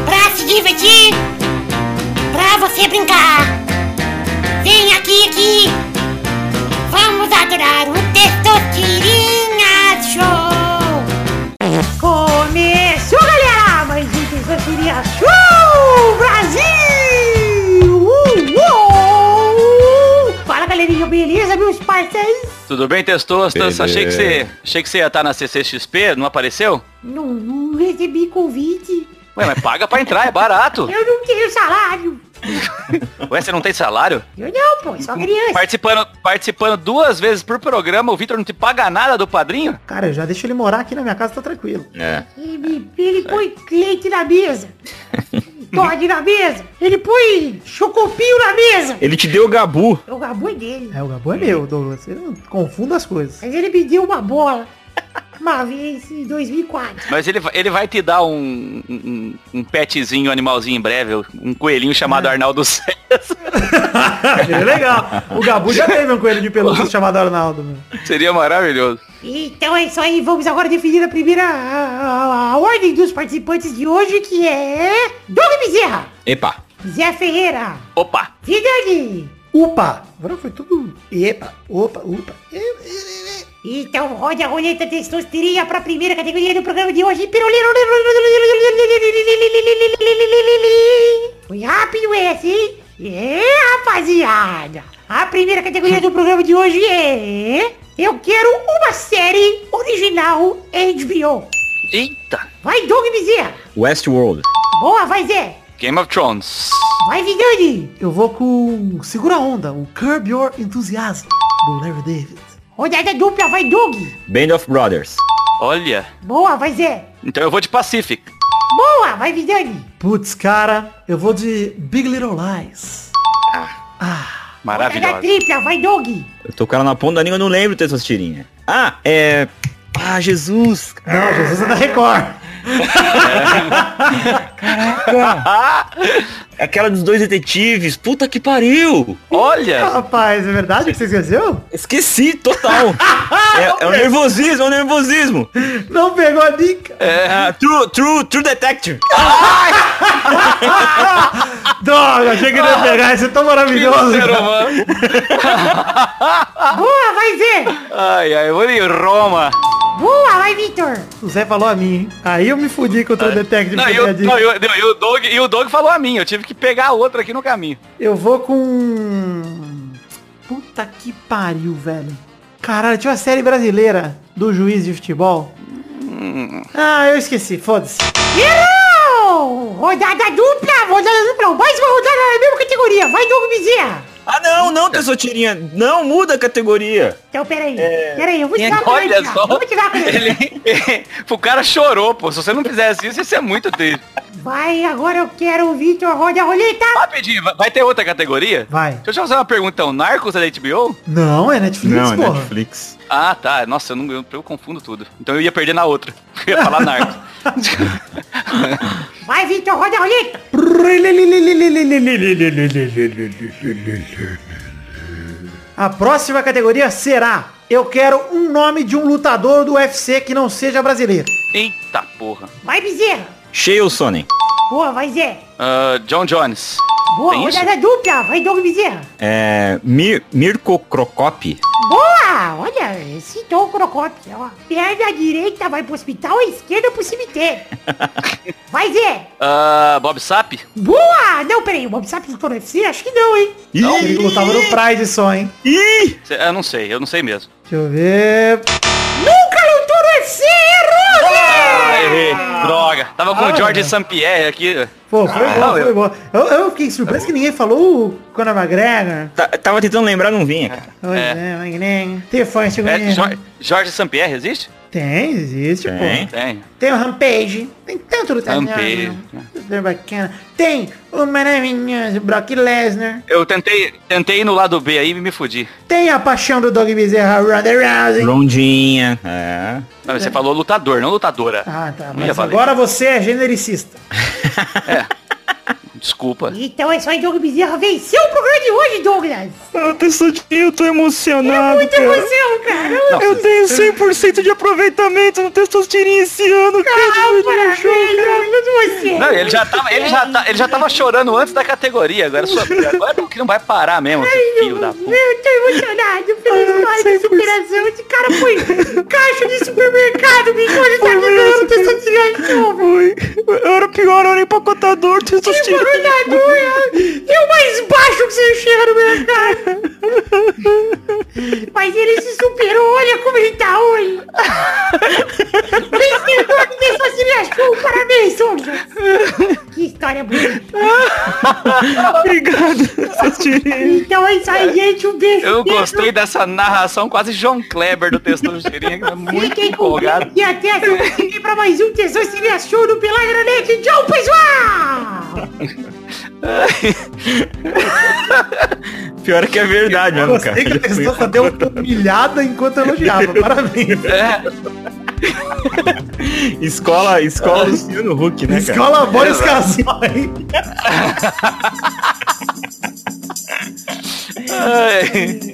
Pra se divertir, pra você brincar. Vem aqui, aqui. Vamos adorar o Testosterinha Testosterinha Show! Brasil! Uh, uh! Fala, galerinha, beleza, meus parceiros? Tudo bem, Testostas? Beleza. Achei que você achei que você ia estar na CCXP, não apareceu? Não, não recebi convite. Ué, mas paga pra entrar, é barato. <laughs> Eu não tenho salário. <laughs> Ué, você não tem salário? Eu não, pô, só criança. Participando, participando duas vezes por programa, o Vitor não te paga nada do padrinho? Cara, eu já deixo ele morar aqui na minha casa, tá tranquilo. É. Ele, ele põe leite na mesa. <laughs> Todd na mesa. Ele põe chocopinho na mesa. Ele te deu o Gabu. O Gabu é dele. É, o Gabu é meu, Douglas. Você não confunda as coisas. Mas ele me deu uma bola. <laughs> Uma vez em 2004. Mas ele, vai- ele vai te dar um, um, um petzinho, um animalzinho em breve, um coelhinho chamado Arnaldo César. <laughs> Ele é legal. O Gabu já teve um coelho de pelúcia <laughs> chamado Arnaldo, meu. Seria maravilhoso. Então é isso aí, vamos agora definir a primeira a, a- a ordem dos participantes de hoje, que é Doug Bezerra, Epa. Zé Ferreira, Opa! Vidani. Upa! Agora foi tudo. Epa, opa, upa. Então roda a roleta testosteria para a primeira categoria do programa de hoje. Foi rápido esse, hein? É, rapaziada. A primeira categoria do programa de hoje é... Eu quero uma série original HBO. Eita! Vai, Doug Bezerra. Westworld. Boa, vai, Zé. Game of Thrones. Vai, Vidani. Eu vou com Segura a Onda, o Curb Your Enthusiasm, do Larry David. Rodada dupla, vai, Doug. Band of Brothers. Olha. Boa, vai, Zé. Então eu vou de Pacific. Boa, vai, Vidani. Putz, cara, eu vou de Big Little Lies. Rodada Maravilhosa. tripla, vai, Doug. Eu tô com ela na ponta da língua, eu não lembro Testosterinha. Ah, é... Ah, Jesus. Não, Jesus é da Record. <laughs> Aquela dos dois detetives. Puta que pariu. Olha. Rapaz, é verdade que você esqueceu? Esqueci, total. <laughs> é, é o nervosismo, é o nervosismo. Não pegou a dica. É, true, true, true detective. <laughs> Droga, achei que não ia pegar, isso é tão maravilhoso. Ser cara. humano. Boa, vai, Zé. Ai, ai, eu vou de Roma. Boa, vai, Vitor. O Zé falou a mim, hein? Aí eu me fudi contra o Detective. Não, e eu não, e o- não, e o Doug, e o Doug falou a mim. Eu tive que pegar a outra aqui no caminho. Eu vou com... Puta que pariu, velho. Caralho, tinha uma série brasileira do juiz de futebol. Ah, eu esqueci, foda-se. Rodada dupla, rodada dupla. Mais uma rodada na mesma categoria. Vai, Doug Bezerra. Ah, não, não, Testosterinha. Não, muda a categoria. Então, peraí. Peraí, eu vou tirar É. Olha só. Vou tirar a caneta. Ele, <laughs> o cara chorou, pô. Se você não fizesse isso, isso é muito triste. Vai, agora eu quero o Vitor. Roda a roleta. Rapidinho, vai- vai ter outra categoria? Vai. Deixa eu te fazer uma pergunta, então. Narcos é da HBO? Não, é Netflix, Não, é porra. Netflix. Ah, tá. Nossa, eu, não, eu, eu confundo tudo. Então eu ia perder na outra. <laughs> Eu ia falar Narcos. <laughs> Vai, Vitor, roda a roleta. A próxima categoria será Eu quero um nome de um lutador do UFC que não seja brasileiro. Eita porra. Vai, Bezerra. Sheil Sonnen. Boa, vai, Zé. Ah, John Jones. Boa, Tem isso? rodada dupla. Vai, Doug Bezerra. É, Mir, Mirko Crocop. Boa! Olha, citou o Crocópio. ó. Perna direita vai pro hospital, a esquerda pro cemitério. <laughs> Vai, Zé. Ah, Bob Sapp? Boa! Não, peraí, o Bob Sapp lutou no UFC? Acho que não, hein? Não, ele lutava no Pride só, hein? Ih! Eu não sei, eu não sei mesmo. Deixa eu ver. Nunca lutou no UFC, errou, Zé! Errei. Droga. Tava com Ah, o George não. St. Pierre aqui. Pô, foi Ah, bom, foi bom. Eu, eu fiquei surpreso que ninguém falou o Conor McGregor. Tá- tava tentando lembrar, não vinha, cara. Pois é, McGregor. Tem fã, chegou É, aí. Jo- George St. Pierre existe? Tem, existe, Tem. pô. Tem. Tem o Rampage. Tem tanto lutador. Rampage. Lutador bacana. Tem o maravilhoso Brock Lesnar. Eu tentei, tentei ir no lado B aí e me fudi. Tem a paixão do Dog Bezerra, Ronda Rousey. Rondinha. É. Não, Você falou lutador, não lutadora. Ah, tá. Mas agora você é genericista. Desculpa. Então é só aí, Doug Bezerra venceu o programa de hoje, Douglas. Ah, Testosterinha, eu tô emocionado, Muita emoção, cara. Não, Eu tenho 100% de aproveitamento no Testosterinha esse ano, Ah, parabéns, Douglas, você. Não, ele já tava, ele já, tá- ele já tava chorando antes da categoria. Agora, só, agora que não vai parar mesmo, esse filho da puta. Eu tô emocionado pela história de superação. Esse cara foi caixa de supermercado, me hoje tá me ganhando testosterona de novo. Eu era pior, eu era empacotador, Testosterinha. Coronador, é o mais baixo que você chega no mercado. Mas ele se superou, olha como ele tá hoje. Vencedor do Testosterona Show, parabéns, Douglas. Que história bonita. Obrigado. Então é isso aí, gente. Um beijo. Eu beijo. gostei dessa narração quase João Kleber do Testosterinha, que é muito empolgado. E até a semana que vem pra mais um Testosterona Show do Peladranet. Tchau, pessoal! <laughs> Pior que é verdade mesmo, cara. Gostei que a pessoa só deu uma humilhada enquanto elogiava. Parabéns. É, Escola, escola Luciano Huck, né, cara? Escola Boris Casói. ai.